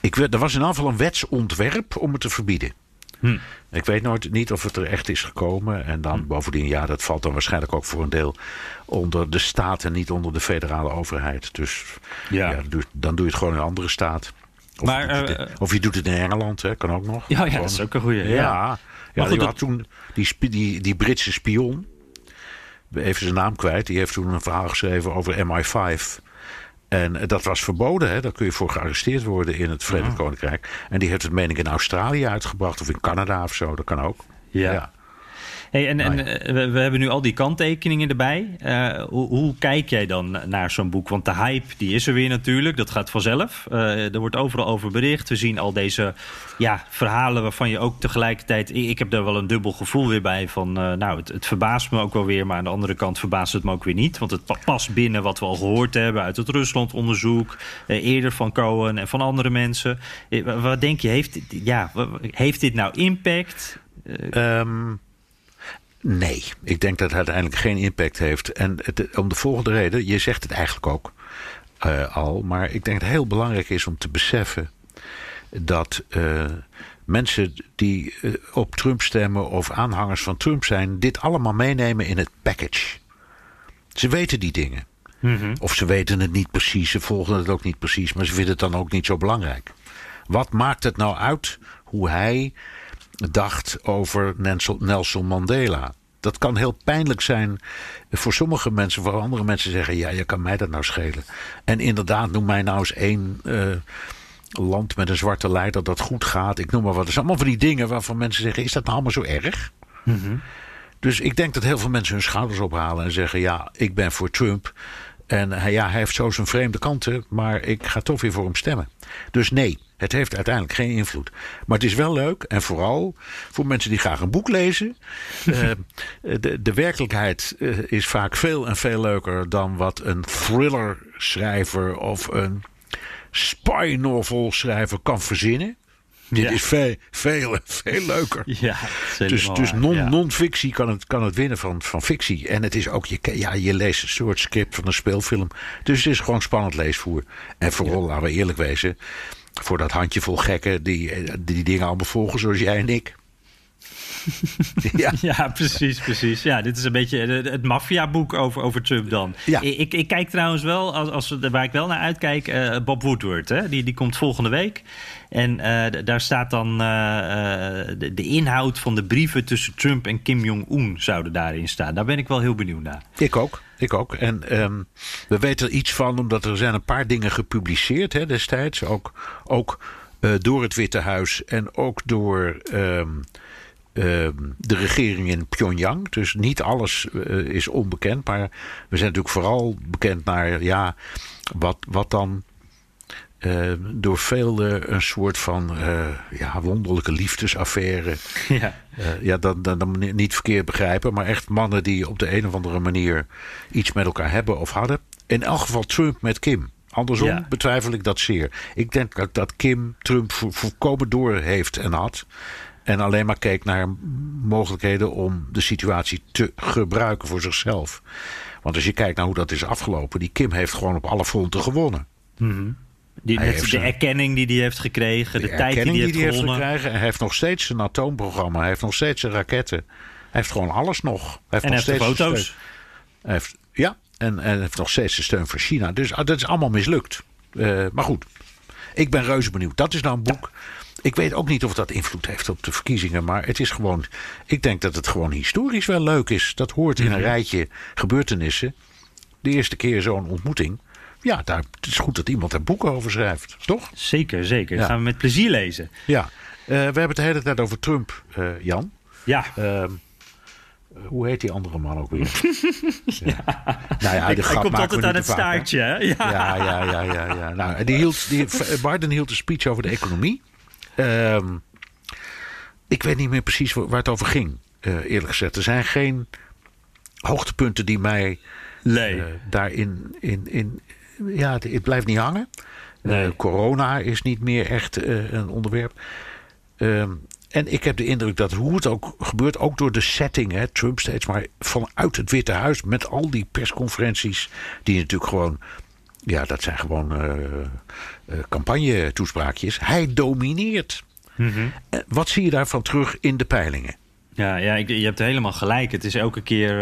Ik weet, er was in ieder geval een wetsontwerp om het te verbieden. Hm. Ik weet nooit niet of het er echt is gekomen. En dan bovendien, ja, dat valt dan waarschijnlijk ook voor een deel onder de staat en niet onder de federale overheid. Dus Ja. ja, dan, doe, je het gewoon in een andere staat. Of, Maar, je, doet het, eh, in- of je doet het in Engeland, hè, kan ook nog. Ja, ja, Gewoon- dat is ook een goeie. ja, Ja. ja. Maar goed, die dat- had toen die, die, die Britse spion, even zijn naam kwijt, die heeft toen een verhaal geschreven over MI5. En eh, dat was verboden, hè? daar kun je voor gearresteerd worden in het Verenigd Koninkrijk. En die heeft het, meen ik, in Australië uitgebracht of in Canada of zo, dat kan ook. Ja. Hey, en en eh, we, we hebben nu al die kanttekeningen erbij. Eh, hoe, hoe kijk jij dan naar zo'n boek? Want de hype die is er weer natuurlijk. Dat gaat vanzelf. Eh, er wordt overal over bericht. We zien al deze ja, verhalen waarvan je ook tegelijkertijd... Ik ik heb daar wel een dubbel gevoel weer bij. Van, nou, het, het verbaast me ook wel weer. Maar aan de andere kant verbaast het me ook weer niet. Want het pa- past binnen wat we al gehoord hebben... uit het Rusland-onderzoek. eerder van Cohen en van andere mensen. Wa- wat denk je? Heeft, dit- ja, heeft dit nou impact? Ehm, nee, ik denk dat het uiteindelijk geen impact heeft. En het, om de volgende reden, je zegt het eigenlijk ook eh, al, maar ik denk dat het heel belangrijk is om te beseffen dat eh, mensen die eh, op Trump stemmen of aanhangers van Trump zijn, dit allemaal meenemen in het package. Ze weten die dingen. Of ze weten het niet precies, ze volgen het ook niet precies, maar ze vinden het dan ook niet zo belangrijk. Wat maakt het nou uit hoe hij dacht over Nelson- Mandela? Dat kan heel pijnlijk zijn voor sommige mensen. Voor andere mensen zeggen: Ja, je kan mij dat nou schelen. En inderdaad, noem mij nou eens één eh, land met een zwarte leider dat goed gaat. Ik noem maar wat. Het zijn allemaal van die dingen waarvan mensen zeggen: Is dat nou allemaal zo erg? Dus ik denk dat heel veel mensen hun schouders ophalen en zeggen: Ja, ik ben voor Trump. En hij, ja, hij heeft zo zijn vreemde kanten, maar ik ga toch weer voor hem stemmen. Dus nee, het heeft uiteindelijk geen invloed. Maar het is wel leuk, en vooral voor mensen die graag een boek lezen. [LAUGHS] eh, de, de werkelijkheid eh, is vaak veel en veel leuker dan wat een thriller-schrijver of een spy novel schrijver kan verzinnen. Dit Ja. is veel, veel, veel leuker. Ja, Dus, dus non, ja. non-fictie kan het, kan het winnen van, van fictie. En het is ook, je, ja, je leest een soort script van een speelfilm. Dus het is gewoon spannend leesvoer. En vooral, laten we eerlijk wezen, voor dat handjevol gekken die, eh, die die dingen allemaal volgen zoals jij en ik. [LAUGHS] ja. Ja, precies, precies. Ja, dit is een beetje het, maffiaboek over, over Trump dan. Ja. Ik, ik, kijk trouwens wel, als, als, waar ik wel naar uitkijk, eh, Bob Woodward. Hè? Die, die komt volgende week. En eh, daar staat dan eh, de, de inhoud van de brieven tussen Trump en Kim Jong-un zouden daarin staan. Daar ben ik wel heel benieuwd naar. Ik ook. Ik ook. En ehm, we weten er iets van, omdat er zijn een paar dingen gepubliceerd hè, destijds. Ook, ook door het Witte Huis en ook door ehm, ehm, de regering in Pyongyang. Dus niet alles eh, is onbekend. Maar we zijn natuurlijk vooral bekend naar ja, wat, wat dan eh, door velen een soort van eh, ja, wonderlijke liefdesaffaire Ja. eh, ja, dan, dan, dan niet verkeerd begrijpen, maar echt mannen die op de een of andere manier iets met elkaar hebben of hadden. In elk geval Trump met Kim. Andersom Ja. betwijfel ik dat zeer. Ik denk dat, dat Kim Trump vo- volkomen door heeft en had. En alleen maar keek naar mogelijkheden om de situatie te gebruiken voor zichzelf. Want als je kijkt naar hoe dat is afgelopen, die Kim heeft gewoon op alle fronten gewonnen. Die, Hij met heeft de zijn- erkenning die hij heeft gekregen, de, De tijd die hij die heeft hij heeft gekregen. Hij heeft nog steeds een atoomprogramma. Hij heeft nog steeds zijn raketten. Hij heeft gewoon alles nog. Hij heeft en nog heeft steeds foto's. Hij heeft, ja, en, en hij heeft nog steeds de steun van China. Dus ah, dat is allemaal mislukt. Eh, maar goed, ik ben reuze benieuwd. Dat is nou een boek. Ik weet ook niet of dat invloed heeft op de verkiezingen. Maar het is gewoon. Ik denk dat het gewoon historisch wel leuk is. Dat hoort in een rijtje gebeurtenissen. De eerste keer zo'n ontmoeting. ja, daar, het is goed dat iemand daar boeken over schrijft, toch? Zeker, zeker. Ja. Dat gaan we met plezier lezen. Ja. Eh, we hebben het de hele tijd over Trump, eh, Jan. Ja, Ehm, hoe heet die andere man ook weer? [LAUGHS] ja. Nou ja, de hij komt altijd aan het vaak, staartje. Hè? Ja. Ja, ja, ja, ja. ja. Nou, die hield, die, Biden hield een speech over de economie. Ehm, ik weet niet meer precies waar het over ging, eh, eerlijk gezegd. Er zijn geen hoogtepunten die mij Nee. eh, daarin... In, in, ja, het, het blijft niet hangen. Eh, corona is niet meer echt een onderwerp. Ehm, en ik heb de indruk dat hoe het ook gebeurt, ook door de setting, hè, Trump steeds maar vanuit het Witte Huis met al die persconferenties, die natuurlijk gewoon, ja, dat zijn gewoon eh, campagne-toespraakjes. Hij domineert. Mhm. Eh, wat zie je daarvan terug in de peilingen? Ja, ja ik, je hebt helemaal gelijk. Het is elke keer,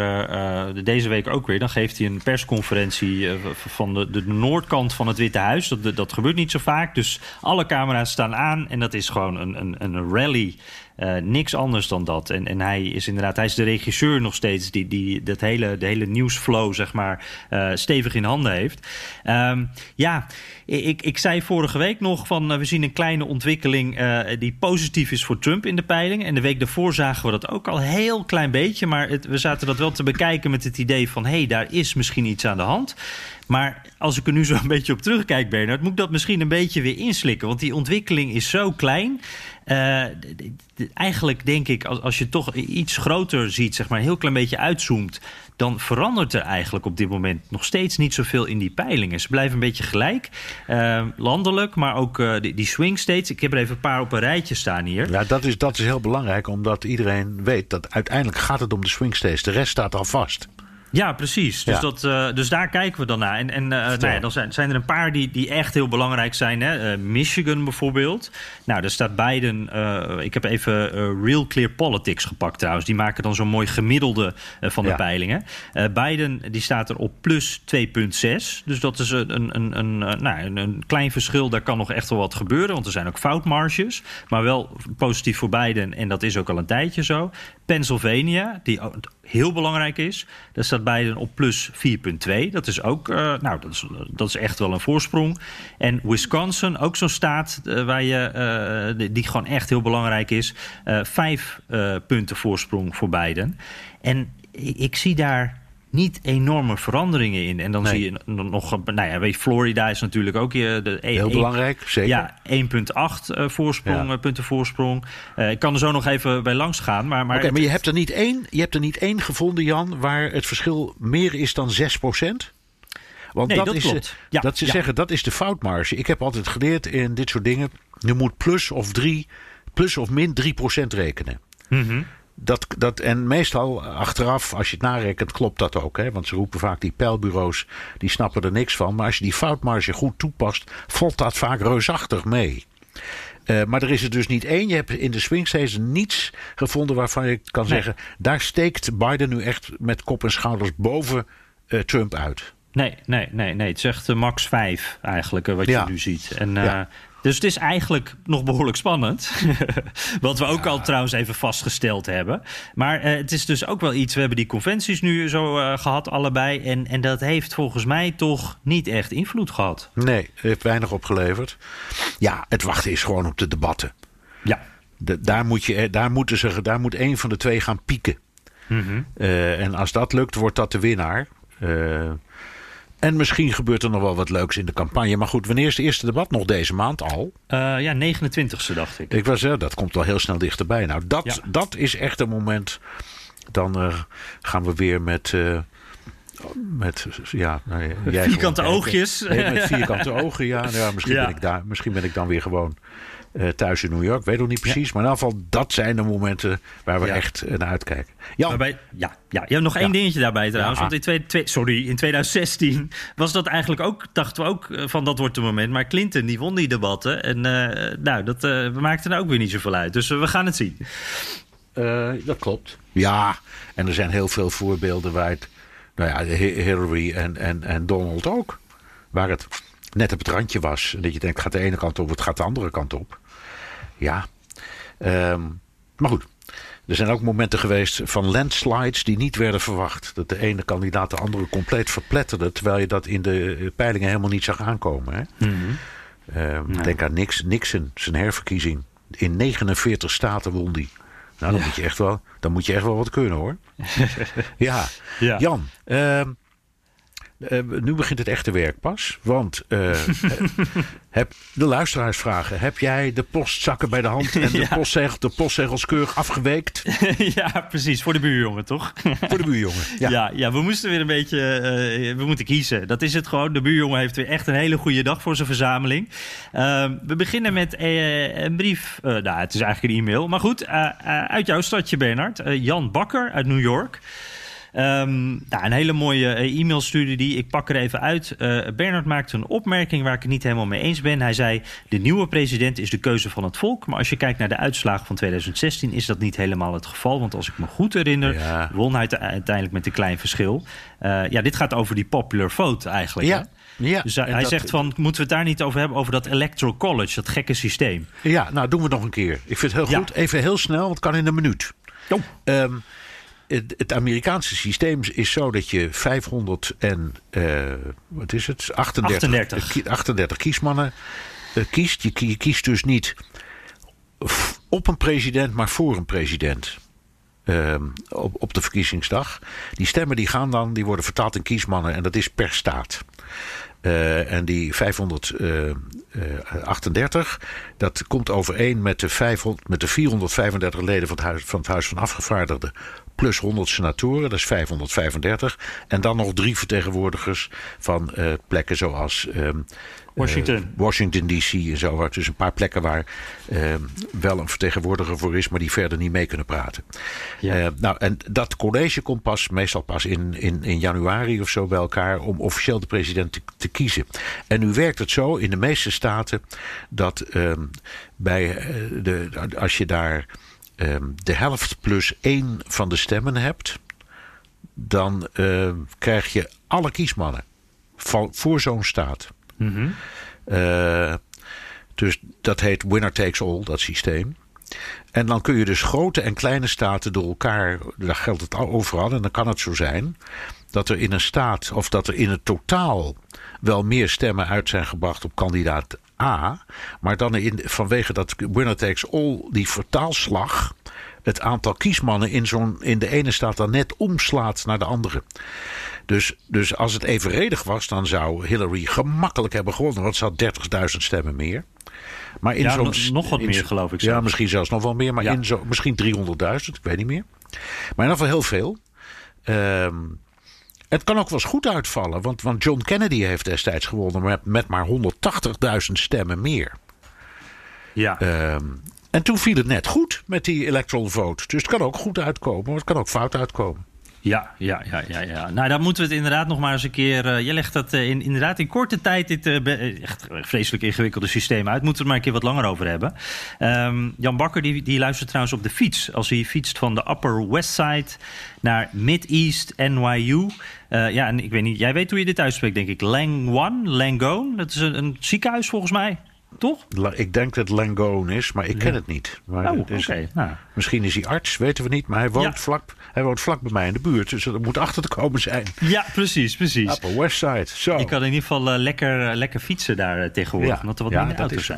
deze week ook weer, dan geeft hij een persconferentie van de, de noordkant van het Witte Huis. Dat, dat gebeurt niet zo vaak. Dus alle camera's staan aan en dat is gewoon een, een, een rally. Eh, niks anders dan dat. En, en hij is inderdaad, hij is de regisseur nog steeds die, die dat hele, de hele nieuwsflow, zeg maar, eh, stevig in handen heeft. Ehm, ja, ik, ik zei vorige week nog van eh, we zien een kleine ontwikkeling die positief is voor Trump in de peiling. En de week daarvoor zagen we dat ook al heel klein beetje. Maar het, we zaten dat wel te bekijken met het idee van hé, hey, daar is misschien iets aan de hand. Maar als ik er nu zo een beetje op terugkijk, Bernard, moet ik dat misschien een beetje weer inslikken. Want die ontwikkeling is zo klein. Eh, eigenlijk denk ik, als, als je toch iets groter ziet, zeg maar een heel klein beetje uitzoomt, dan verandert er eigenlijk op dit moment nog steeds niet zoveel in die peilingen. Ze blijven een beetje gelijk, eh, landelijk, maar ook eh, die, die swing states. Ik heb er even een paar op een rijtje staan hier. Ja, dat is, dat is heel belangrijk, omdat iedereen weet dat uiteindelijk gaat het om de swing states. De rest staat al vast. Ja, precies. Dus, Ja. Dat, eh, dus daar kijken we dan naar. En, en eh, nou ja, dan zijn, zijn er een paar die, die echt heel belangrijk zijn. Hè? Eh, Michigan bijvoorbeeld. Nou, daar staat Biden. ik heb even Real Clear Politics gepakt trouwens. Die maken dan zo'n mooi gemiddelde van de Ja. peilingen. Biden die staat er op plus 2,6. Dus dat is een, een, een, een, nou, een, een klein verschil. Daar kan nog echt wel wat gebeuren. Want er zijn ook foutmarges. Maar wel positief voor Biden. En dat is ook al een tijdje zo. Pennsylvania, die heel belangrijk is. Daar staat Biden op plus 4,2. Dat is ook, eh, nou, dat is, dat is echt wel een voorsprong. En Wisconsin, ook zo'n staat eh, waar je, eh, die, gewoon echt heel belangrijk is. vijf punten voorsprong voor Biden. En ik zie daar niet enorme veranderingen in. En dan Nee. zie je nog, nou ja, weet je, Florida is natuurlijk ook de Heel een- belangrijk, zeker. Ja, 1,8 eh, voorsprong, Ja. eh, punten voorsprong. Eh, ik kan er zo nog even bij langs gaan. Maar, maar, Oké, maar je hebt, er niet één, je hebt er niet één gevonden, Jan, waar het verschil meer is dan 6% Want Nee, dat, dat is, Ja, dat ze ja. zeggen, dat is de foutmarge. Ik heb altijd geleerd in dit soort dingen, je moet plus of drie, plus of min 3% rekenen. Mhm. Dat, dat, en meestal achteraf, als je het narekent, klopt dat ook. Hè? Want ze roepen vaak die pijlbureaus, die snappen er niks van. Maar als je die foutmarge goed toepast, valt dat vaak reusachtig mee. Eh, maar er is er dus niet één. Je hebt in de swing states niets gevonden waarvan je kan Nee. zeggen... daar steekt Biden nu echt met kop en schouders boven eh, Trump uit. Nee, nee, nee, nee. Het is echt eh, max 5 eigenlijk wat Ja. je nu ziet. En, Ja. Dus het is eigenlijk nog behoorlijk spannend. [LAUGHS] Wat we ook al trouwens even vastgesteld hebben. Maar eh, het is dus ook wel iets. We hebben die conventies nu zo eh, gehad, allebei. En, en dat heeft volgens mij toch niet echt invloed gehad. Nee, heeft weinig opgeleverd. Ja, het wachten is gewoon op de debatten. Ja. De- daar, moet je, eh, daar, moeten ze, daar moet één van de twee gaan pieken. Mhm. Eh, en als dat lukt, wordt dat de winnaar. En misschien gebeurt er nog wel wat leuks in de campagne. Maar goed, wanneer is het eerste debat? Nog deze maand al. Eh, ja, 29ste dacht ik. Ik was, eh, dat komt wel heel snel dichterbij. Nou, dat, Ja. dat is echt een moment. Dan eh, gaan we weer met. met ja, nou, jij Vierkante gewoon- oogjes. Nee, met vierkante ogen, ja. Nou ja misschien, [LAUGHS] Ja. Ben ik daar, misschien ben ik dan weer gewoon eh, thuis in New York. Weet nog niet precies. Maar in ieder geval, dat zijn de momenten waar we Ja. echt eh, naar uitkijken. Jan, Waarbij, ja, ja, je hebt nog één Ja. dingetje daarbij trouwens. Want in, twee, twee- sorry, in 2016 was dat eigenlijk ook, dachten we ook eh, van dat wordt het moment. Maar Clinton die won die debatten. En eh, nou, dat we maakten er ook weer niet zoveel uit. Dus we gaan het zien. Dat klopt. Ja, en er zijn heel veel voorbeelden waar het. Nou ja, Hi- Hillary en, en, en Donald ook. Waar het net op het randje was. En dat je denkt, het gaat de ene kant op, het gaat de andere kant op. Ja. Ehm, maar goed. er zijn ook momenten geweest van landslides die niet werden verwacht. Dat de ene kandidaat de andere compleet verpletterde. Terwijl je dat in de peilingen helemaal niet zag aankomen. Hè? Uh, Denk aan Nix, Nixon, zijn herverkiezing. In 49 staten won die. Nou, dan, moet je echt wel, dan moet je echt wel wat kunnen hoor. [LAUGHS] ja. ja. Jan, uh, uh, nu begint het echte werk pas. Want uh, [LAUGHS] heb de luisteraars vragen. Heb jij de postzakken bij de hand en de, [LAUGHS] ja. postzegels, de postzegels keurig afgeweekt? [LAUGHS] ja, precies. Voor de buurjongen, toch? Voor de buurjongen, ja. ja. Ja, we moesten weer een beetje... Uh, we moeten kiezen. Dat is het gewoon. De buurjongen heeft weer echt een hele goede dag voor zijn verzameling. Ehm, we beginnen met een brief. nou, het is eigenlijk een e-mail. Maar goed, uit jouw stadje, Bernard. Jan Bakker uit New York. Um, nou, een hele mooie eh, e-mail stuurde die. Ik pak er even uit. Uh, Bernard maakte een opmerking waar ik het niet helemaal mee eens ben. Hij zei: De nieuwe president is de keuze van het volk. Maar als je kijkt naar de uitslagen van 2016, is dat niet helemaal het geval. Want als ik me goed herinner, ja. won hij uiteindelijk met een klein verschil. Uh, ja, dit gaat over die popular vote eigenlijk. Ja. Hè? Ja, dus hij, zegt van, moeten we het daar niet over hebben, over dat electoral college, dat gekke systeem? Ja, nou doen we nog een keer. Ik vind het heel goed. Even heel snel, want het kan in een minuut. Um, het, het, Amerikaanse systeem is zo dat je 500 en uh, wat is het? 38, 38. 38 kiesmannen uh, kiest. Je, je, kiest dus niet op een president, maar voor een president. Uh, op, op de verkiezingsdag. Die stemmen die gaan dan, die worden vertaald in kiesmannen en dat is per staat. Uh, en die 538, dat komt overeen met de, 500, met de 435 leden van het, huis, van het Huis van Afgevaardigden plus 100 senatoren, dat is 535. En dan nog drie vertegenwoordigers van uh, plekken zoals uh, Washington, Washington DC en zo. Dus een paar plekken waar ehm, wel een vertegenwoordiger voor is, maar die verder niet mee kunnen praten. Ja. Eh, nou, en dat college komt pas meestal pas in, in, in januari of zo bij elkaar om officieel de president te, te kiezen. En nu werkt het zo in de meeste staten dat ehm, bij de, als je daar um, de helft plus één van de stemmen hebt, dan uh, krijg je alle kiesmannen voor zo'n staat. Mm -hmm. uh, dus dat heet winner takes all, dat systeem. En dan kun je dus grote en kleine staten door elkaar, daar geldt het overal, en dan kan het zo zijn dat er in een staat, of dat er in het totaal wel meer stemmen uit zijn gebracht op kandidaat A. Maar dan in, vanwege dat winner takes all, die vertaalslag. Het aantal kiesmannen in, zo'n, in de ene staat dan net omslaat naar de andere. Dus, dus als het evenredig was, dan zou Hillary gemakkelijk hebben gewonnen. Want ze had 30.000 stemmen meer. Maar in ja, zo'n, nog wat meer, geloof ik. Ja, misschien zelfs nog wel meer. Maar in zo, misschien 300.000, ik weet niet meer. Maar in ieder geval heel veel. Um, het kan ook wel eens goed uitvallen, want, want John Kennedy heeft destijds gewonnen met, met maar 180.000 stemmen meer. Ja. Um, en toen viel het net goed met die electoral vote. Dus het kan ook goed uitkomen, maar het kan ook fout uitkomen. Ja, ja, ja, ja, ja. Nou, dan moeten we het inderdaad nog maar eens een keer. Uh, je legt dat uh, in, inderdaad in korte tijd dit uh, echt vreselijk ingewikkelde systeem uit. Moeten we het maar een keer wat langer over hebben. Um, Jan Bakker die, die luistert trouwens op de fiets. Als hij fietst van de Upper West Side naar Mid-East NYU. ja, en ik weet niet, jij weet hoe je dit uitspreekt, denk ik. Langone, Langone. Dat is een ziekenhuis volgens mij. Toch? Ik denk dat Langone is, maar ik ken het niet. Maar oh, is, nou. Misschien is hij arts, weten we niet. Maar hij woont, vlak, hij woont vlak bij mij in de buurt. Dus er moet achter te komen zijn. Ja, precies, precies. Upper West Side. Zo. Je kan in ieder geval uh, lekker, uh, lekker fietsen daar uh, tegenwoordig. Ja. Omdat er wat minder auto's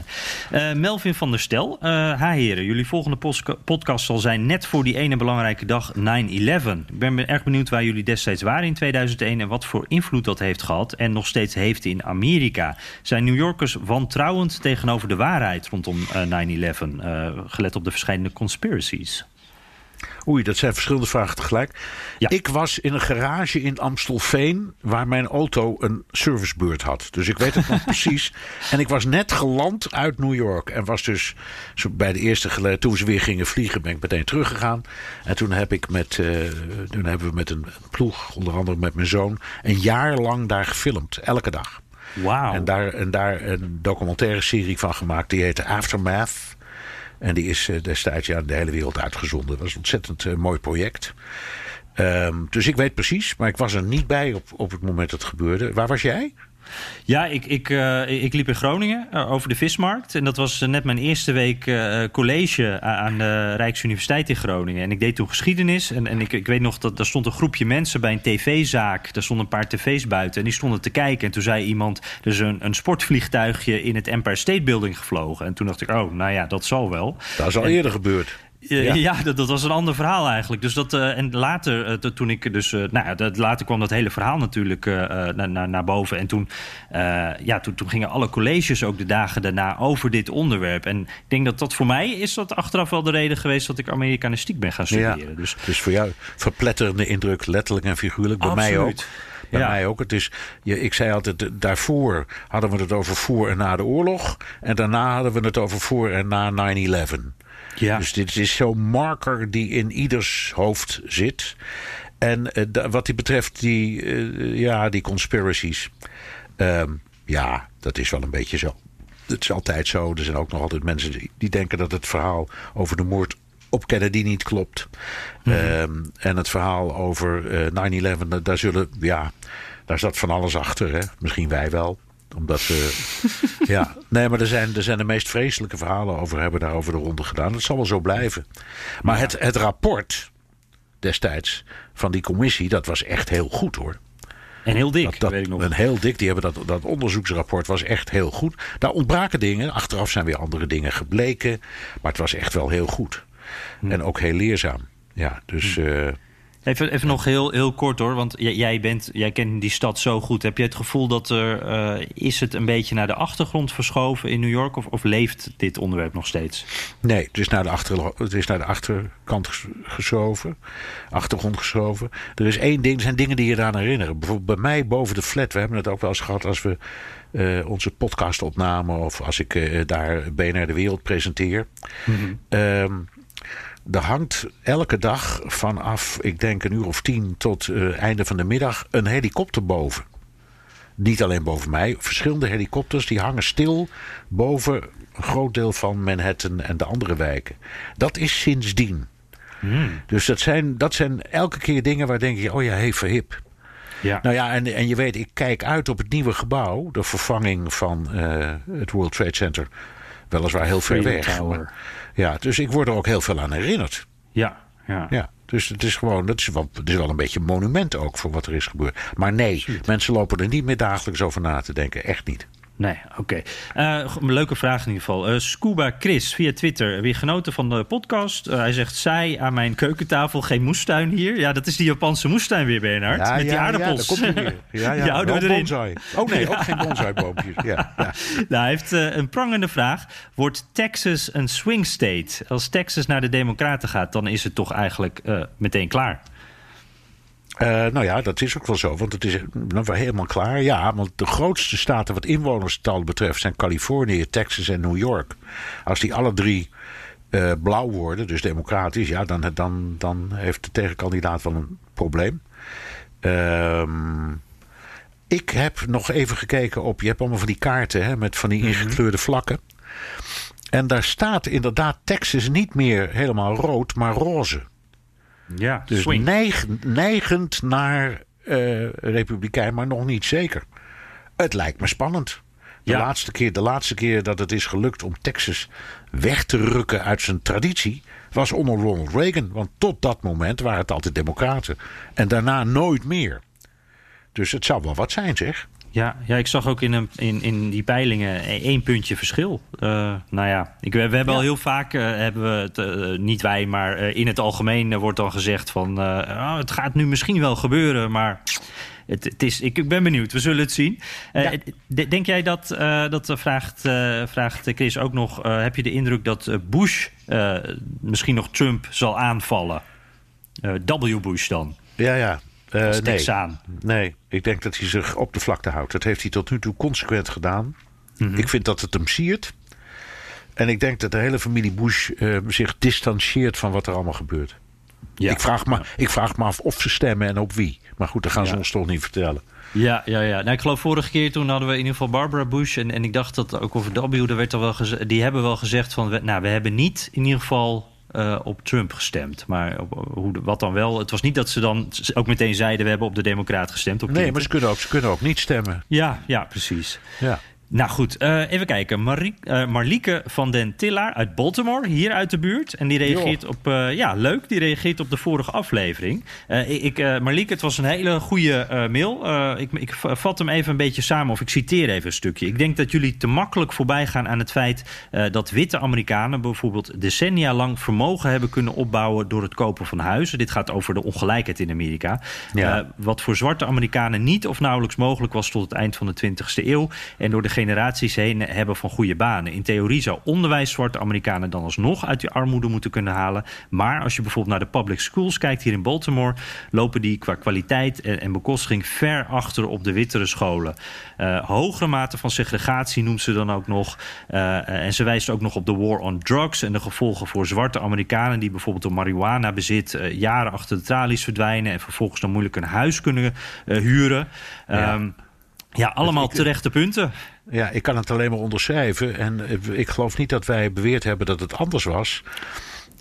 zijn. Melvin van der Stel. ha heren, jullie volgende podcast zal zijn net voor die ene belangrijke dag 9-11. Ik ben erg benieuwd waar jullie destijds waren in 2001... en wat voor invloed dat heeft gehad en nog steeds heeft in Amerika. Zijn New Yorkers wantrouwend tegenover de waarheid rondom 9-11... gelet op de verschillende conspiracies? Oei, dat zijn verschillende vragen tegelijk. Ja. Ik was in een garage in Amstelveen waar mijn auto een servicebeurt had. Dus ik weet het nog [LAUGHS] precies. En ik was net geland uit New York. En was dus bij de eerste toen ze weer gingen vliegen, ben ik meteen teruggegaan. En toen heb ik met, uh, toen hebben we met een ploeg, onder andere met mijn zoon, een jaar lang daar gefilmd. Elke dag. En daar, en daar een documentaire serie van gemaakt. Die heette Aftermath. En die is eh, destijds ja, de hele wereld uitgezonden. Dat was een ontzettend uh, mooi project. Um, dus ik weet precies, maar ik was er niet bij op, op het moment dat het gebeurde. Waar was jij? Ja, ik, ik, uh, ik liep in Groningen uh, over de vismarkt. En dat was net mijn eerste week college aan de Rijksuniversiteit in Groningen. En ik deed toen geschiedenis. En, en ik, ik weet nog dat er stond een groepje mensen bij een tv-zaak. Daar stonden een paar tv's buiten. En die stonden te kijken. En toen zei iemand: er is een, een sportvliegtuigje in het Empire State Building gevlogen. En toen dacht ik: oh, nou ja, dat zal wel. Dat is al en, eerder gebeurd. Ja, ja dat, dat, was een ander verhaal eigenlijk. Dus dat, uh, en later, uh, toen ik dus, uh, nou ja, dat, later kwam dat hele verhaal natuurlijk naar, naar, naar boven. En toen, ja, toen, toen gingen alle colleges ook de dagen daarna over dit onderwerp. En ik denk dat dat voor mij is dat achteraf wel de reden geweest dat ik Amerikanistiek ben gaan studeren. Ja, dus, dus voor jou verpletterende indruk, letterlijk en figuurlijk. Bij Absoluut. mij ook. Bij Ja. mij ook. Het is, je, ik zei altijd, daarvoor hadden we het over voor en na de oorlog. En daarna hadden we het over voor en na 9-11. Ja. Dus dit is zo'n marker die in ieders hoofd zit. En uh, da, wat die betreft, die, uh, ja, die conspiracies. Um, ja, dat is wel een beetje zo. Het is altijd zo. Er zijn ook nog altijd mensen die, die denken dat het verhaal over de moord op Kennedy niet klopt. Mm -hmm. um, en het verhaal over uh, 9-11, daar zullen, ja, daar zat van alles achter. Hè? Misschien wij wel omdat we. [LAUGHS] ja, nee, maar er zijn, er zijn de meest vreselijke verhalen over hebben daarover de ronde gedaan. Dat zal wel zo blijven. Maar ja. het, het rapport destijds van die commissie, dat was echt heel goed hoor. En heel dik, dat, dat, weet ik nog. En heel dik, die hebben dat, dat onderzoeksrapport was echt heel goed. Daar ontbraken dingen, achteraf zijn weer andere dingen gebleken. Maar het was echt wel heel goed. Hm. En ook heel leerzaam. Ja, dus. Hm. Uh, Even, even nog heel, heel kort hoor, want jij, bent, jij kent die stad zo goed. Heb je het gevoel dat er, uh, is het een beetje naar de achtergrond verschoven in New York? Of, of leeft dit onderwerp nog steeds? Nee, het is naar de, achter, het is naar de achterkant geschoven, achtergrond geschoven. Er is één ding, er zijn dingen die je eraan herinneren. Bijvoorbeeld bij mij boven de flat, we hebben het ook wel eens gehad als we uh, onze podcast opnamen... of als ik uh, daar BNR De Wereld presenteer... Mm -hmm. um, er hangt elke dag vanaf, ik denk een uur of tien tot uh, einde van de middag, een helikopter boven. Niet alleen boven mij, verschillende helikopters die hangen stil boven een groot deel van Manhattan en de andere wijken. Dat is sindsdien. Hmm. Dus dat zijn, dat zijn elke keer dingen waar denk je, oh ja, hey, verhip. Ja. Nou ja, en, en je weet, ik kijk uit op het nieuwe gebouw, de vervanging van uh, het World Trade Center. Weliswaar heel ver weg. Maar, ja, dus ik word er ook heel veel aan herinnerd. Ja, ja. ja dus het is gewoon, dat is, wel, het is wel een beetje een monument ook voor wat er is gebeurd. Maar nee, Absoluut. mensen lopen er niet meer dagelijks over na te denken. Echt niet. Nee, oké. Okay. Uh, een leuke vraag in ieder geval. Uh, Scuba Chris via Twitter. Weer genoten van de podcast. Uh, hij zegt, zij aan mijn keukentafel, geen moestuin hier. Ja, dat is die Japanse moestuin weer, Bernhard. Ja, met ja, die aardappels. Ja, daar komt hij weer. [LAUGHS] Ja, ja. We erin. Bonsai. Oh nee, [LAUGHS] ook geen bonsaiboompjes. Ja, ja. [LAUGHS] Nou, hij heeft een prangende vraag. Wordt Texas een swing state? Als Texas naar de democraten gaat, dan is het toch eigenlijk meteen klaar? Uh, nou ja, dat is ook wel zo, want het is nou, helemaal klaar. Ja, want de grootste staten wat inwonerstal betreft zijn Californië, Texas en New York. Als die alle drie uh, blauw worden, dus democratisch, ja, dan, dan, dan heeft de tegenkandidaat wel een probleem. Um, ik heb nog even gekeken op, je hebt allemaal van die kaarten hè, met van die ingekleurde vlakken. En daar staat inderdaad Texas niet meer helemaal rood, maar roze. Ja, dus neig, neigend naar uh, republikein, maar nog niet zeker. Het lijkt me spannend. De, Ja. laatste keer, de laatste keer dat het is gelukt om Texas weg te rukken uit zijn traditie... was onder Ronald Reagan. Want tot dat moment waren het altijd democraten. En daarna nooit meer. Dus het zou wel wat zijn, zeg. Ja, ja, ik zag ook in, een, in, in die peilingen één puntje verschil. Uh, nou ja, ik, we, we hebben Ja. al heel vaak, uh, hebben we het, uh, niet wij, maar in het algemeen wordt dan gezegd van... Oh, het gaat nu misschien wel gebeuren, maar het, het is, ik, ik ben benieuwd. We zullen het zien. Ja. Denk jij dat, dat vraagt, vraagt Chris ook nog... heb je de indruk dat Bush misschien nog Trump zal aanvallen? W. Bush dan? Ja, ja. Uh, Als nee. Texaan. nee, ik denk dat hij zich op de vlakte houdt. Dat heeft hij tot nu toe consequent gedaan. Mhm. Mm -hmm. Ik vind dat het hem siert. En ik denk dat de hele familie Bush uh, zich distancieert van wat er allemaal gebeurt. Ja. Ik, vraag me, ik vraag me af of ze stemmen en op wie. Maar goed, dat gaan ze ons toch niet vertellen. Ja, ja, ja. Nou, ik geloof vorige keer toen hadden we in ieder geval Barbara Bush. En, en ik dacht dat ook over W, er werd er wel die hebben wel gezegd van... nou, we hebben niet in ieder geval uh, op Trump gestemd. Maar op, hoe, wat dan wel? Het was niet dat ze dan ook meteen zeiden... we hebben op de Democraat gestemd. Op nee, maar ze kunnen, ook, ze kunnen ook niet stemmen. Ja, ja precies. Ja. Nou goed, uh, even kijken. Marie, uh, Marlieke van den Tillaar uit Baltimore, hier uit de buurt. En die reageert op, uh, ja, leuk, die reageert op de vorige aflevering. ik, Marlieke, het was een hele goede mail. ik, ik vat hem even een beetje samen, of ik citeer even een stukje. Ik denk dat jullie te makkelijk voorbij gaan aan het feit dat witte Amerikanen bijvoorbeeld decennia lang vermogen hebben kunnen opbouwen door het kopen van huizen. Dit gaat over de ongelijkheid in Amerika. Ja. wat voor zwarte Amerikanen niet of nauwelijks mogelijk was tot het eind van de 20e eeuw. En door de generaties heen hebben van goede banen. In theorie zou onderwijs zwarte Amerikanen dan alsnog uit die armoede moeten kunnen halen. Maar als je bijvoorbeeld naar de public schools kijkt hier in Baltimore, lopen die qua kwaliteit en, bekostiging ver achter op de wittere scholen. Uh, hogere mate van segregatie noemt ze dan ook nog. Uh, en ze wijst ook nog op de war on drugs en de gevolgen voor zwarte Amerikanen die bijvoorbeeld door marihuana bezit uh, jaren achter de tralies verdwijnen en vervolgens dan moeilijk een huis kunnen huren. Ja. Um, ja, allemaal terechte punten. Ja, ik kan het alleen maar onderschrijven. En eh, ik geloof niet dat wij beweerd hebben dat het anders was.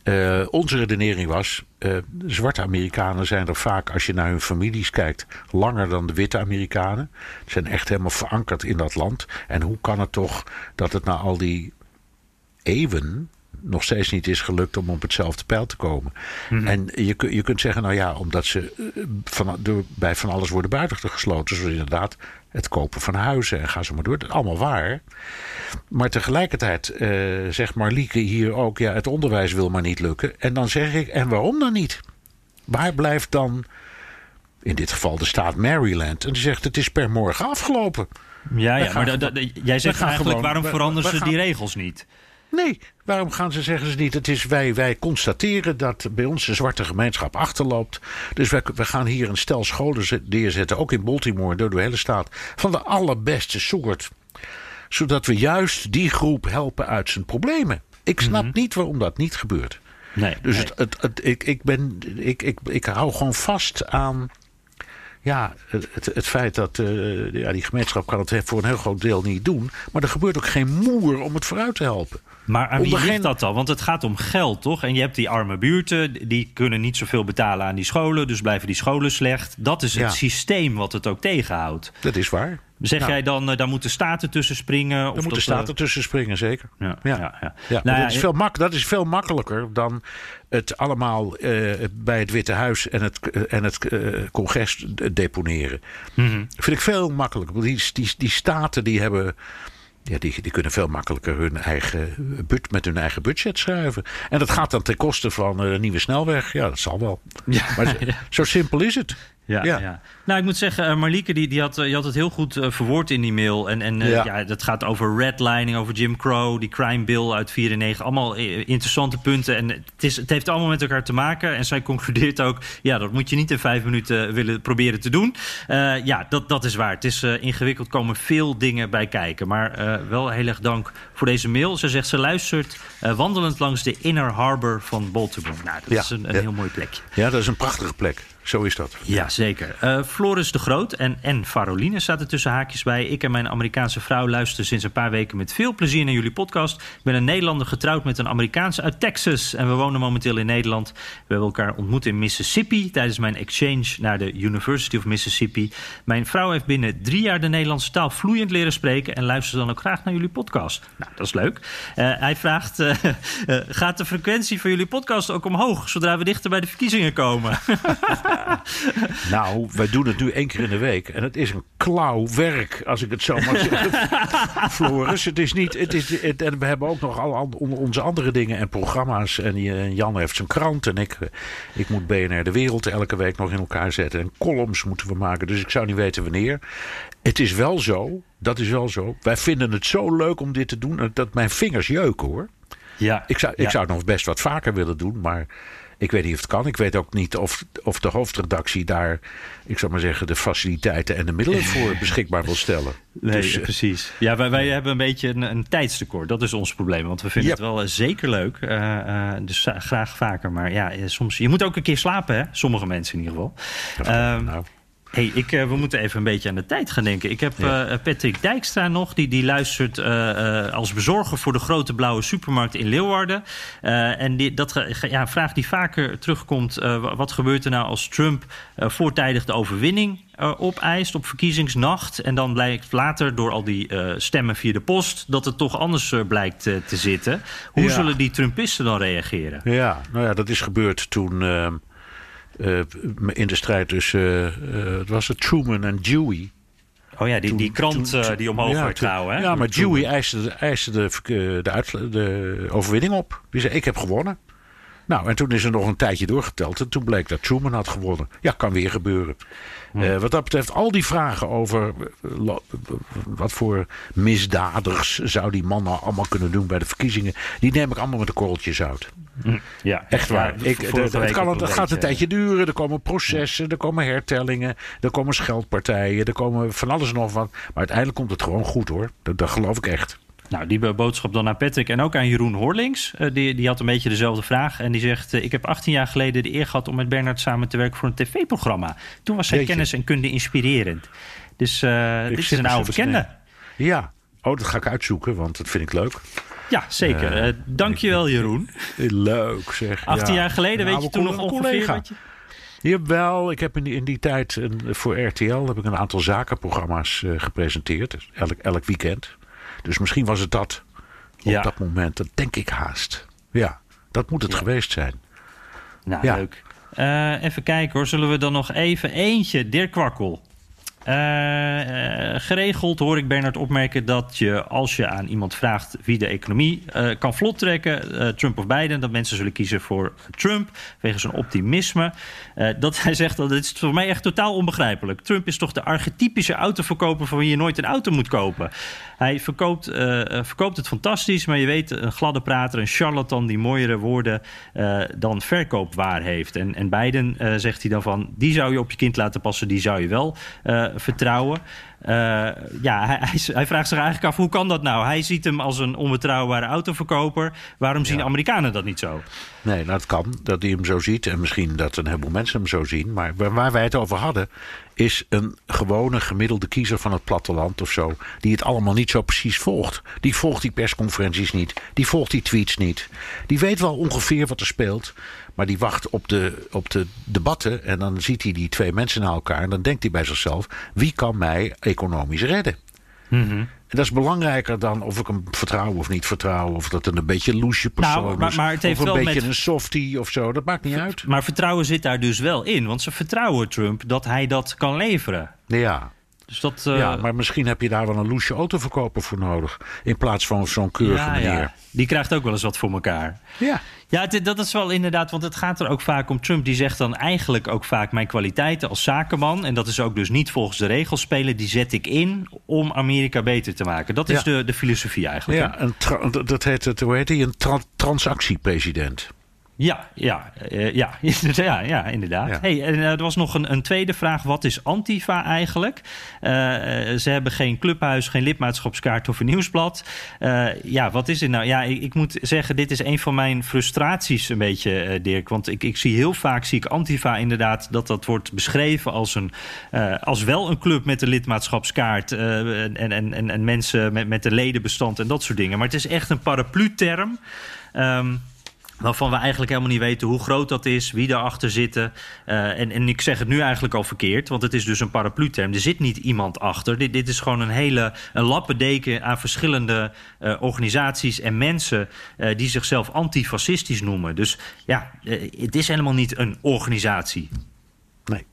Uh, onze redenering was: uh, zwarte Amerikanen zijn er vaak, als je naar hun families kijkt, langer dan de witte Amerikanen. Ze zijn echt helemaal verankerd in dat land. En hoe kan het toch dat het na al die eeuwen nog steeds niet is gelukt om op hetzelfde pijl te komen. Mhm. En je, je kunt zeggen, nou ja, omdat ze van, door, bij van alles worden buiten gesloten. Zoals inderdaad het kopen van huizen en ga zo maar door. Dat is allemaal waar. Maar tegelijkertijd uh, zegt Marlieke hier ook: ja, het onderwijs wil maar niet lukken. En dan zeg ik: en waarom dan niet? Waar blijft dan, in dit geval de staat Maryland? En die zegt: het is per morgen afgelopen. Ja, ja maar jij zegt eigenlijk: gewoon, waarom veranderen ze die regels niet? Nee, waarom gaan ze zeggen ze niet? Het is wij, wij constateren dat bij ons de zwarte gemeenschap achterloopt. Dus wij, we gaan hier een stel scholen neerzetten, ook in Baltimore, door de hele staat, van de allerbeste soort. Zodat we juist die groep helpen uit zijn problemen. Ik snap mhm. niet waarom dat niet gebeurt. Nee, dus Het, het, het, ik, ik, ben, ik, ik, ik hou gewoon vast aan ja, het, het feit dat uh, ja, die gemeenschap kan het voor een heel groot deel niet doen. Maar er gebeurt ook geen moer om het vooruit te helpen. Maar aan wie ligt dat dan? Want het gaat om geld, toch? En je hebt die arme buurten, die kunnen niet zoveel betalen aan die scholen. Dus blijven die scholen slecht. Dat is het systeem wat het ook tegenhoudt. Dat is waar. Zeg nou. jij dan, uh, daar moeten staten tussen springen? Of er moeten staten uh... tussen springen, zeker. Ja, ja. ja, ja. Nou, dat, is veel mak dat is veel makkelijker dan het allemaal uh, bij het Witte Huis en het, en het congres deponeren. Mm -hmm. Dat vind ik veel makkelijker. Die, die, die staten die hebben ja, die, die kunnen veel makkelijker hun eigen but, met hun eigen budget schrijven. En dat gaat dan ten koste van een nieuwe snelweg. Ja, dat zal wel. Ja, maar zo [LAUGHS] simpel is het. Ja, ja. Nou, ik moet zeggen, uh, Marlieke die, die had, uh, had het heel goed uh, verwoord in die mail. En, en ja. ja. dat gaat over redlining, over Jim Crow, die crime bill uit 94. Allemaal interessante punten. En het, is, het heeft allemaal met elkaar te maken. En zij concludeert ook, ja, dat moet je niet in vijf minuten willen proberen te doen. ja, dat, dat is waar. Het is ingewikkeld, komen veel dingen bij kijken. Maar wel heel erg dank voor deze mail. Ze zegt, ze luistert wandelend langs de Inner Harbor van Baltimore. Nou, dat is een, een heel mooi plekje. Ja, dat is een prachtige plek. Zo is dat. Ja, zeker. Uh, Floris de Groot en, en Faroline zaten tussen haakjes bij. Ik en mijn Amerikaanse vrouw luisteren sinds een paar weken met veel plezier naar jullie podcast. Ik ben een Nederlander getrouwd met een Amerikaanse uit Texas. En we wonen momenteel in Nederland. We hebben elkaar ontmoet in Mississippi tijdens mijn exchange naar de University of Mississippi. Mijn vrouw heeft binnen drie jaar de Nederlandse taal vloeiend leren spreken. En luistert dan ook graag naar jullie podcast. Nou, dat is leuk. Uh, hij vraagt: uh, [LAUGHS] gaat de frequentie van jullie podcast ook omhoog zodra we dichter bij de verkiezingen komen? [LAUGHS] [LAUGHS] nou, wij doen het nu één keer in de week. En het is een klauw werk, als ik het zo mag zeggen. [LAUGHS] Floris, het is niet... Het is, het, en we hebben ook nog al onze andere dingen en programma's. En Jan heeft zijn krant. En ik, ik moet BNR De Wereld elke week nog in elkaar zetten. En columns moeten we maken. Dus ik zou niet weten wanneer. Het is wel zo, dat is wel zo. Wij vinden het zo leuk om dit te doen... dat mijn vingers jeuken, hoor. Ja, ik zou, ik zou het nog best wat vaker willen doen, maar ik weet niet of het kan. Ik weet ook niet of, of de hoofdredactie daar, ik zou maar zeggen, de faciliteiten en de middelen voor [LAUGHS] beschikbaar wil stellen. Nee, dus, eh, precies. Ja, wij, wij hebben een beetje een, een tijdstekort. Dat is ons probleem. Want we vinden het wel zeker leuk. Uh, uh, dus graag vaker. Maar ja, soms. Je moet ook een keer slapen, hè? Sommige mensen in ieder geval. Ja, um, nou. Hey, ik, we moeten even een beetje aan de tijd gaan denken. Ik heb Patrick Dijkstra nog, die, die luistert als bezorger voor de grote blauwe supermarkt in Leeuwarden. en die, dat ja, vraag die vaker terugkomt: wat gebeurt er nou als Trump voortijdig de overwinning opeist op verkiezingsnacht. En dan blijkt later door al die uh, stemmen via de post dat het toch anders uh, blijkt te zitten. Hoe zullen die Trumpisten dan reageren? Ja, nou ja, dat is gebeurd toen ehm, in de strijd tussen was het Truman en Dewey. Oh ja, die, die krant toen, die omhoog ja, werd gehouden. Ja, maar Dewey eiste, eiste de, de, de overwinning op. Die zei, ik heb gewonnen. Nou, en toen is er nog een tijdje doorgeteld. En toen bleek dat Truman had gewonnen. Ja, kan weer gebeuren. Uh, wat dat betreft, al die vragen over uh, wat voor misdaders zou die man nou allemaal kunnen doen bij de verkiezingen, die neem ik allemaal met de korreltjes zout. Hm. Ja, echt waar. Ja, ik, de, het, kan, het gaat een tijdje duren. Er komen processen, er komen hertellingen, er komen scheldpartijen, er komen van alles en nog wat. Maar uiteindelijk komt het gewoon goed hoor. Dat, dat geloof ik echt. Nou, die boodschap dan aan Patrick en ook aan Jeroen Horlings. Uh, die, die had een beetje dezelfde vraag. En die zegt: uh, Ik heb 18 jaar geleden de eer gehad om met Bernard samen te werken voor een tv-programma. Toen was zijn kennis en kunde inspirerend. Dus uh, dit is een oude bekende. Ja, oh, dat ga ik uitzoeken, want dat vind ik leuk. Ja, zeker. dankjewel, Jeroen. [LAUGHS] Leuk zeg. 18 jaar geleden, weet je toen nog ongeveer wat je... Jawel, ik heb in die, in die tijd een, voor RTL heb ik een aantal zakenprogramma's gepresenteerd. Elk, elk weekend. Dus misschien was het dat op dat moment. Dat denk ik haast. Ja, dat moet het geweest zijn. Nou, leuk. Uh, even kijken hoor. Zullen we dan nog even eentje? Dirk Kwakkel. Uh, geregeld hoor ik Bernard opmerken dat je als je aan iemand vraagt wie de economie uh, kan vlot trekken, Trump of Biden, dat mensen zullen kiezen voor Trump wegens zijn optimisme. dat hij zegt dat dit is voor mij echt totaal onbegrijpelijk. Trump is toch de archetypische autoverkoper van wie je nooit een auto moet kopen. Hij verkoopt, verkoopt het fantastisch, maar je weet, een gladde prater, een charlatan die mooiere woorden dan verkoopwaar heeft. En, en Biden zegt hij dan van, die zou je op je kind laten passen, die zou je wel vertrouwen. Uh, ja, hij, hij, vraagt zich eigenlijk af hoe kan dat nou? Hij ziet hem als een onbetrouwbare autoverkoper. Waarom zien Amerikanen dat niet zo? Nee, nou, het kan dat hij hem zo ziet. En misschien dat een heleboel mensen hem zo zien. Maar waar wij het over hadden, is een gewone gemiddelde kiezer van het platteland of zo. Die het allemaal niet zo precies volgt. Die volgt die persconferenties niet. Die volgt die tweets niet. Die weet wel ongeveer wat er speelt. Maar die wacht op de, op de debatten. En dan ziet hij die twee mensen naar elkaar. En dan denkt hij bij zichzelf: wie kan mij economisch redden? Mhm. En dat is belangrijker dan of ik hem vertrouw of niet vertrouw. Of dat het een beetje loesje persoon nou, maar, maar het heeft of een wel beetje met... een softie of zo. Dat maakt niet uit. Maar vertrouwen zit daar dus wel in. Want ze vertrouwen Trump dat hij dat kan leveren. Ja, dus dat, uh... Ja, maar misschien heb je daar wel een loesje autoverkoper voor nodig. In plaats van zo'n keurige ja, meneer. Ja. Die krijgt ook wel eens wat voor elkaar. Ja. Ja, dat is wel inderdaad, want het gaat er ook vaak om. Trump die zegt dan eigenlijk ook vaak mijn kwaliteiten als zakenman. En dat is ook dus niet volgens de regels spelen. Die zet ik in om Amerika beter te maken. Dat is de, de filosofie eigenlijk. Ja, een dat heet het, hoe heet hij? Een tra transactiepresident. Ja, ja, uh, ja, [LAUGHS] ja, ja, inderdaad. Hey, en, uh, er was nog een, een, tweede vraag. Wat is Antifa eigenlijk? Uh, ze hebben geen clubhuis, geen lidmaatschapskaart of een nieuwsblad. ja, wat is dit nou? Ja, ik, ik, moet zeggen, dit is een van mijn frustraties een beetje, Dirk. Want ik, ik zie heel vaak, zie ik Antifa inderdaad... dat dat wordt beschreven als, een, als wel een club met een lidmaatschapskaart... en, en, en, en mensen met, met een ledenbestand en dat soort dingen. Maar het is echt een paraplu-term... Um, waarvan we eigenlijk helemaal niet weten hoe groot dat is, wie daarachter zitten. Uh, en, en ik zeg het nu eigenlijk al verkeerd, want het is dus een paraplu-term. Er zit niet iemand achter. Dit, dit is gewoon een hele een lappendeken aan verschillende uh, organisaties en mensen uh, die zichzelf antifascistisch noemen. Dus ja, het is helemaal niet een organisatie. Nee.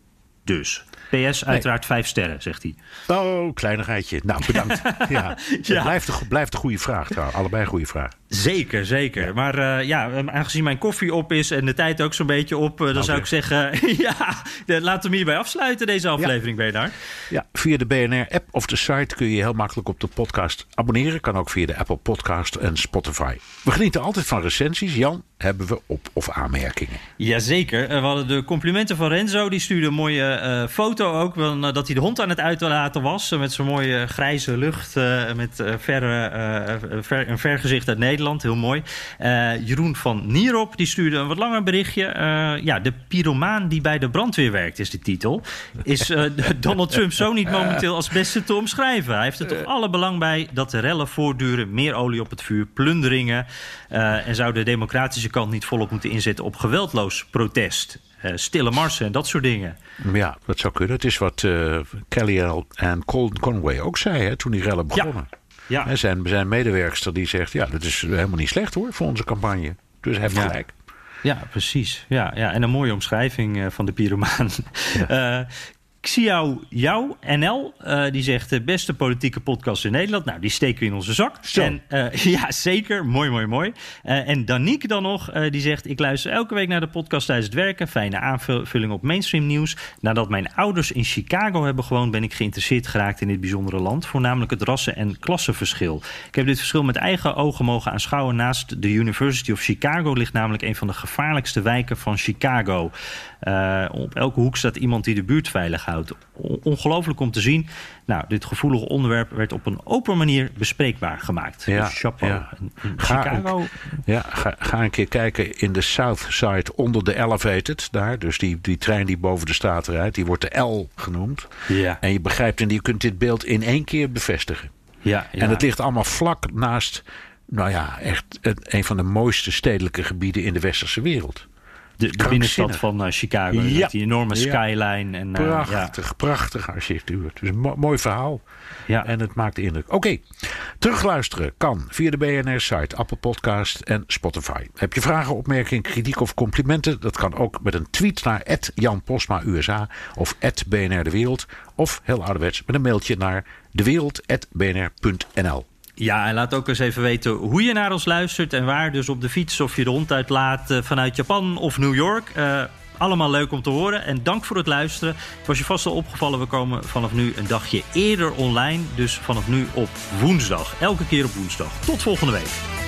Dus. PS, uiteraard vijf sterren, zegt hij. Oh, kleinigheidje. Nou, bedankt. [LAUGHS] ja. ja. Blijft, de, blijft een goede vraag trouwens. Allebei een goede vraag. Zeker, zeker. Ja. Maar uh, ja, aangezien mijn koffie op is en de tijd ook zo'n beetje op... Uh, dan nou, zou ik zeggen, [LAUGHS] ja, laten we hem hierbij afsluiten, deze aflevering, ja. Bernard. Ja, via de BNR-app of de site kun je heel makkelijk op de podcast abonneren. Kan ook via de Apple Podcast en Spotify. We genieten altijd van recensies. Jan, hebben we op- of aanmerkingen? Jazeker. We hadden de complimenten van Renzo. Die stuurde een mooie uh, foto ook. Van, dat hij de hond aan het uitlaten was. met zo'n mooie grijze lucht. met verre, ver, een vergezicht uit Nederland. Nederland. Heel mooi. Jeroen van Nierop die stuurde een wat langer berichtje. ja, de pyromaan die bij de brandweer werkt is de titel. Is [LAUGHS] Donald Trump zo niet momenteel als beste te omschrijven? Hij heeft er toch alle belang bij dat de rellen voortduren. Meer olie op het vuur, plunderingen. en zou de democratische kant niet volop moeten inzetten op geweldloos protest. Uh, stille marsen en dat soort dingen. Ja, dat zou kunnen. Het is wat uh, Kelly en Colin Conway ook zei hè, toen die rellen begonnen. Ja. Ja. zijn, zijn medewerkster die zegt, ja, dat is helemaal niet slecht hoor voor onze campagne. Dus hij heeft ja. gelijk. Ja, precies. Ja, ja, en een mooie omschrijving uh, van de pyromaan. Ja. [LAUGHS] Xiao Jou NL, uh, die zegt de beste politieke podcast in Nederland. Nou, die steken we in onze zak. Zo. En, uh, [LAUGHS] ja, zeker. Mooi, mooi, mooi. Uh, en Danique dan nog, die zegt... ik luister elke week naar de podcast tijdens het werken. Fijne aanvulling op mainstream nieuws. Nadat mijn ouders in Chicago hebben gewoond... ben ik geïnteresseerd geraakt in dit bijzondere land. Voornamelijk het rassen- en klassenverschil. Ik heb dit verschil met eigen ogen mogen aanschouwen. Naast de University of Chicago ligt namelijk... een van de gevaarlijkste wijken van Chicago. op elke hoek staat iemand die de buurt veilig houdt. Ongelooflijk om te zien. Nou, dit gevoelige onderwerp werd op een open manier bespreekbaar gemaakt. Ja, dus chapeau. Ja. Ga, Chicago... ja, ga, ga, een keer kijken in de South Side onder de Elevated. Daar, dus die, die trein die boven de straat rijdt. Die wordt de L genoemd. Ja. En je begrijpt, en je kunt dit beeld in één keer bevestigen. Ja, ja. En het ligt allemaal vlak naast... Nou ja, echt een van de mooiste stedelijke gebieden in de westerse wereld de, de binnenstad van uh, Chicago. Ja. Met die enorme skyline. En, uh, prachtig, ja. prachtig architectuur. Dus een mo mooi verhaal. Ja. En het maakt indruk. Oké, okay. terugluisteren kan via de BNR-site, Apple Podcast en Spotify. Heb je vragen, opmerkingen, kritiek of complimenten? Dat kan ook met een tweet naar Jan Posma USA of BNR De Wereld. Of heel ouderwets met een mailtje naar dewereld.bnr.nl. Ja, en laat ook eens even weten hoe je naar ons luistert en waar. Dus op de fiets of je de hond uitlaat uh, vanuit Japan of New York. Uh, allemaal leuk om te horen. En dank voor het luisteren. Het was je vast al opgevallen, we komen vanaf nu een dagje eerder online. Dus vanaf nu op woensdag. Elke keer op woensdag. Tot volgende week.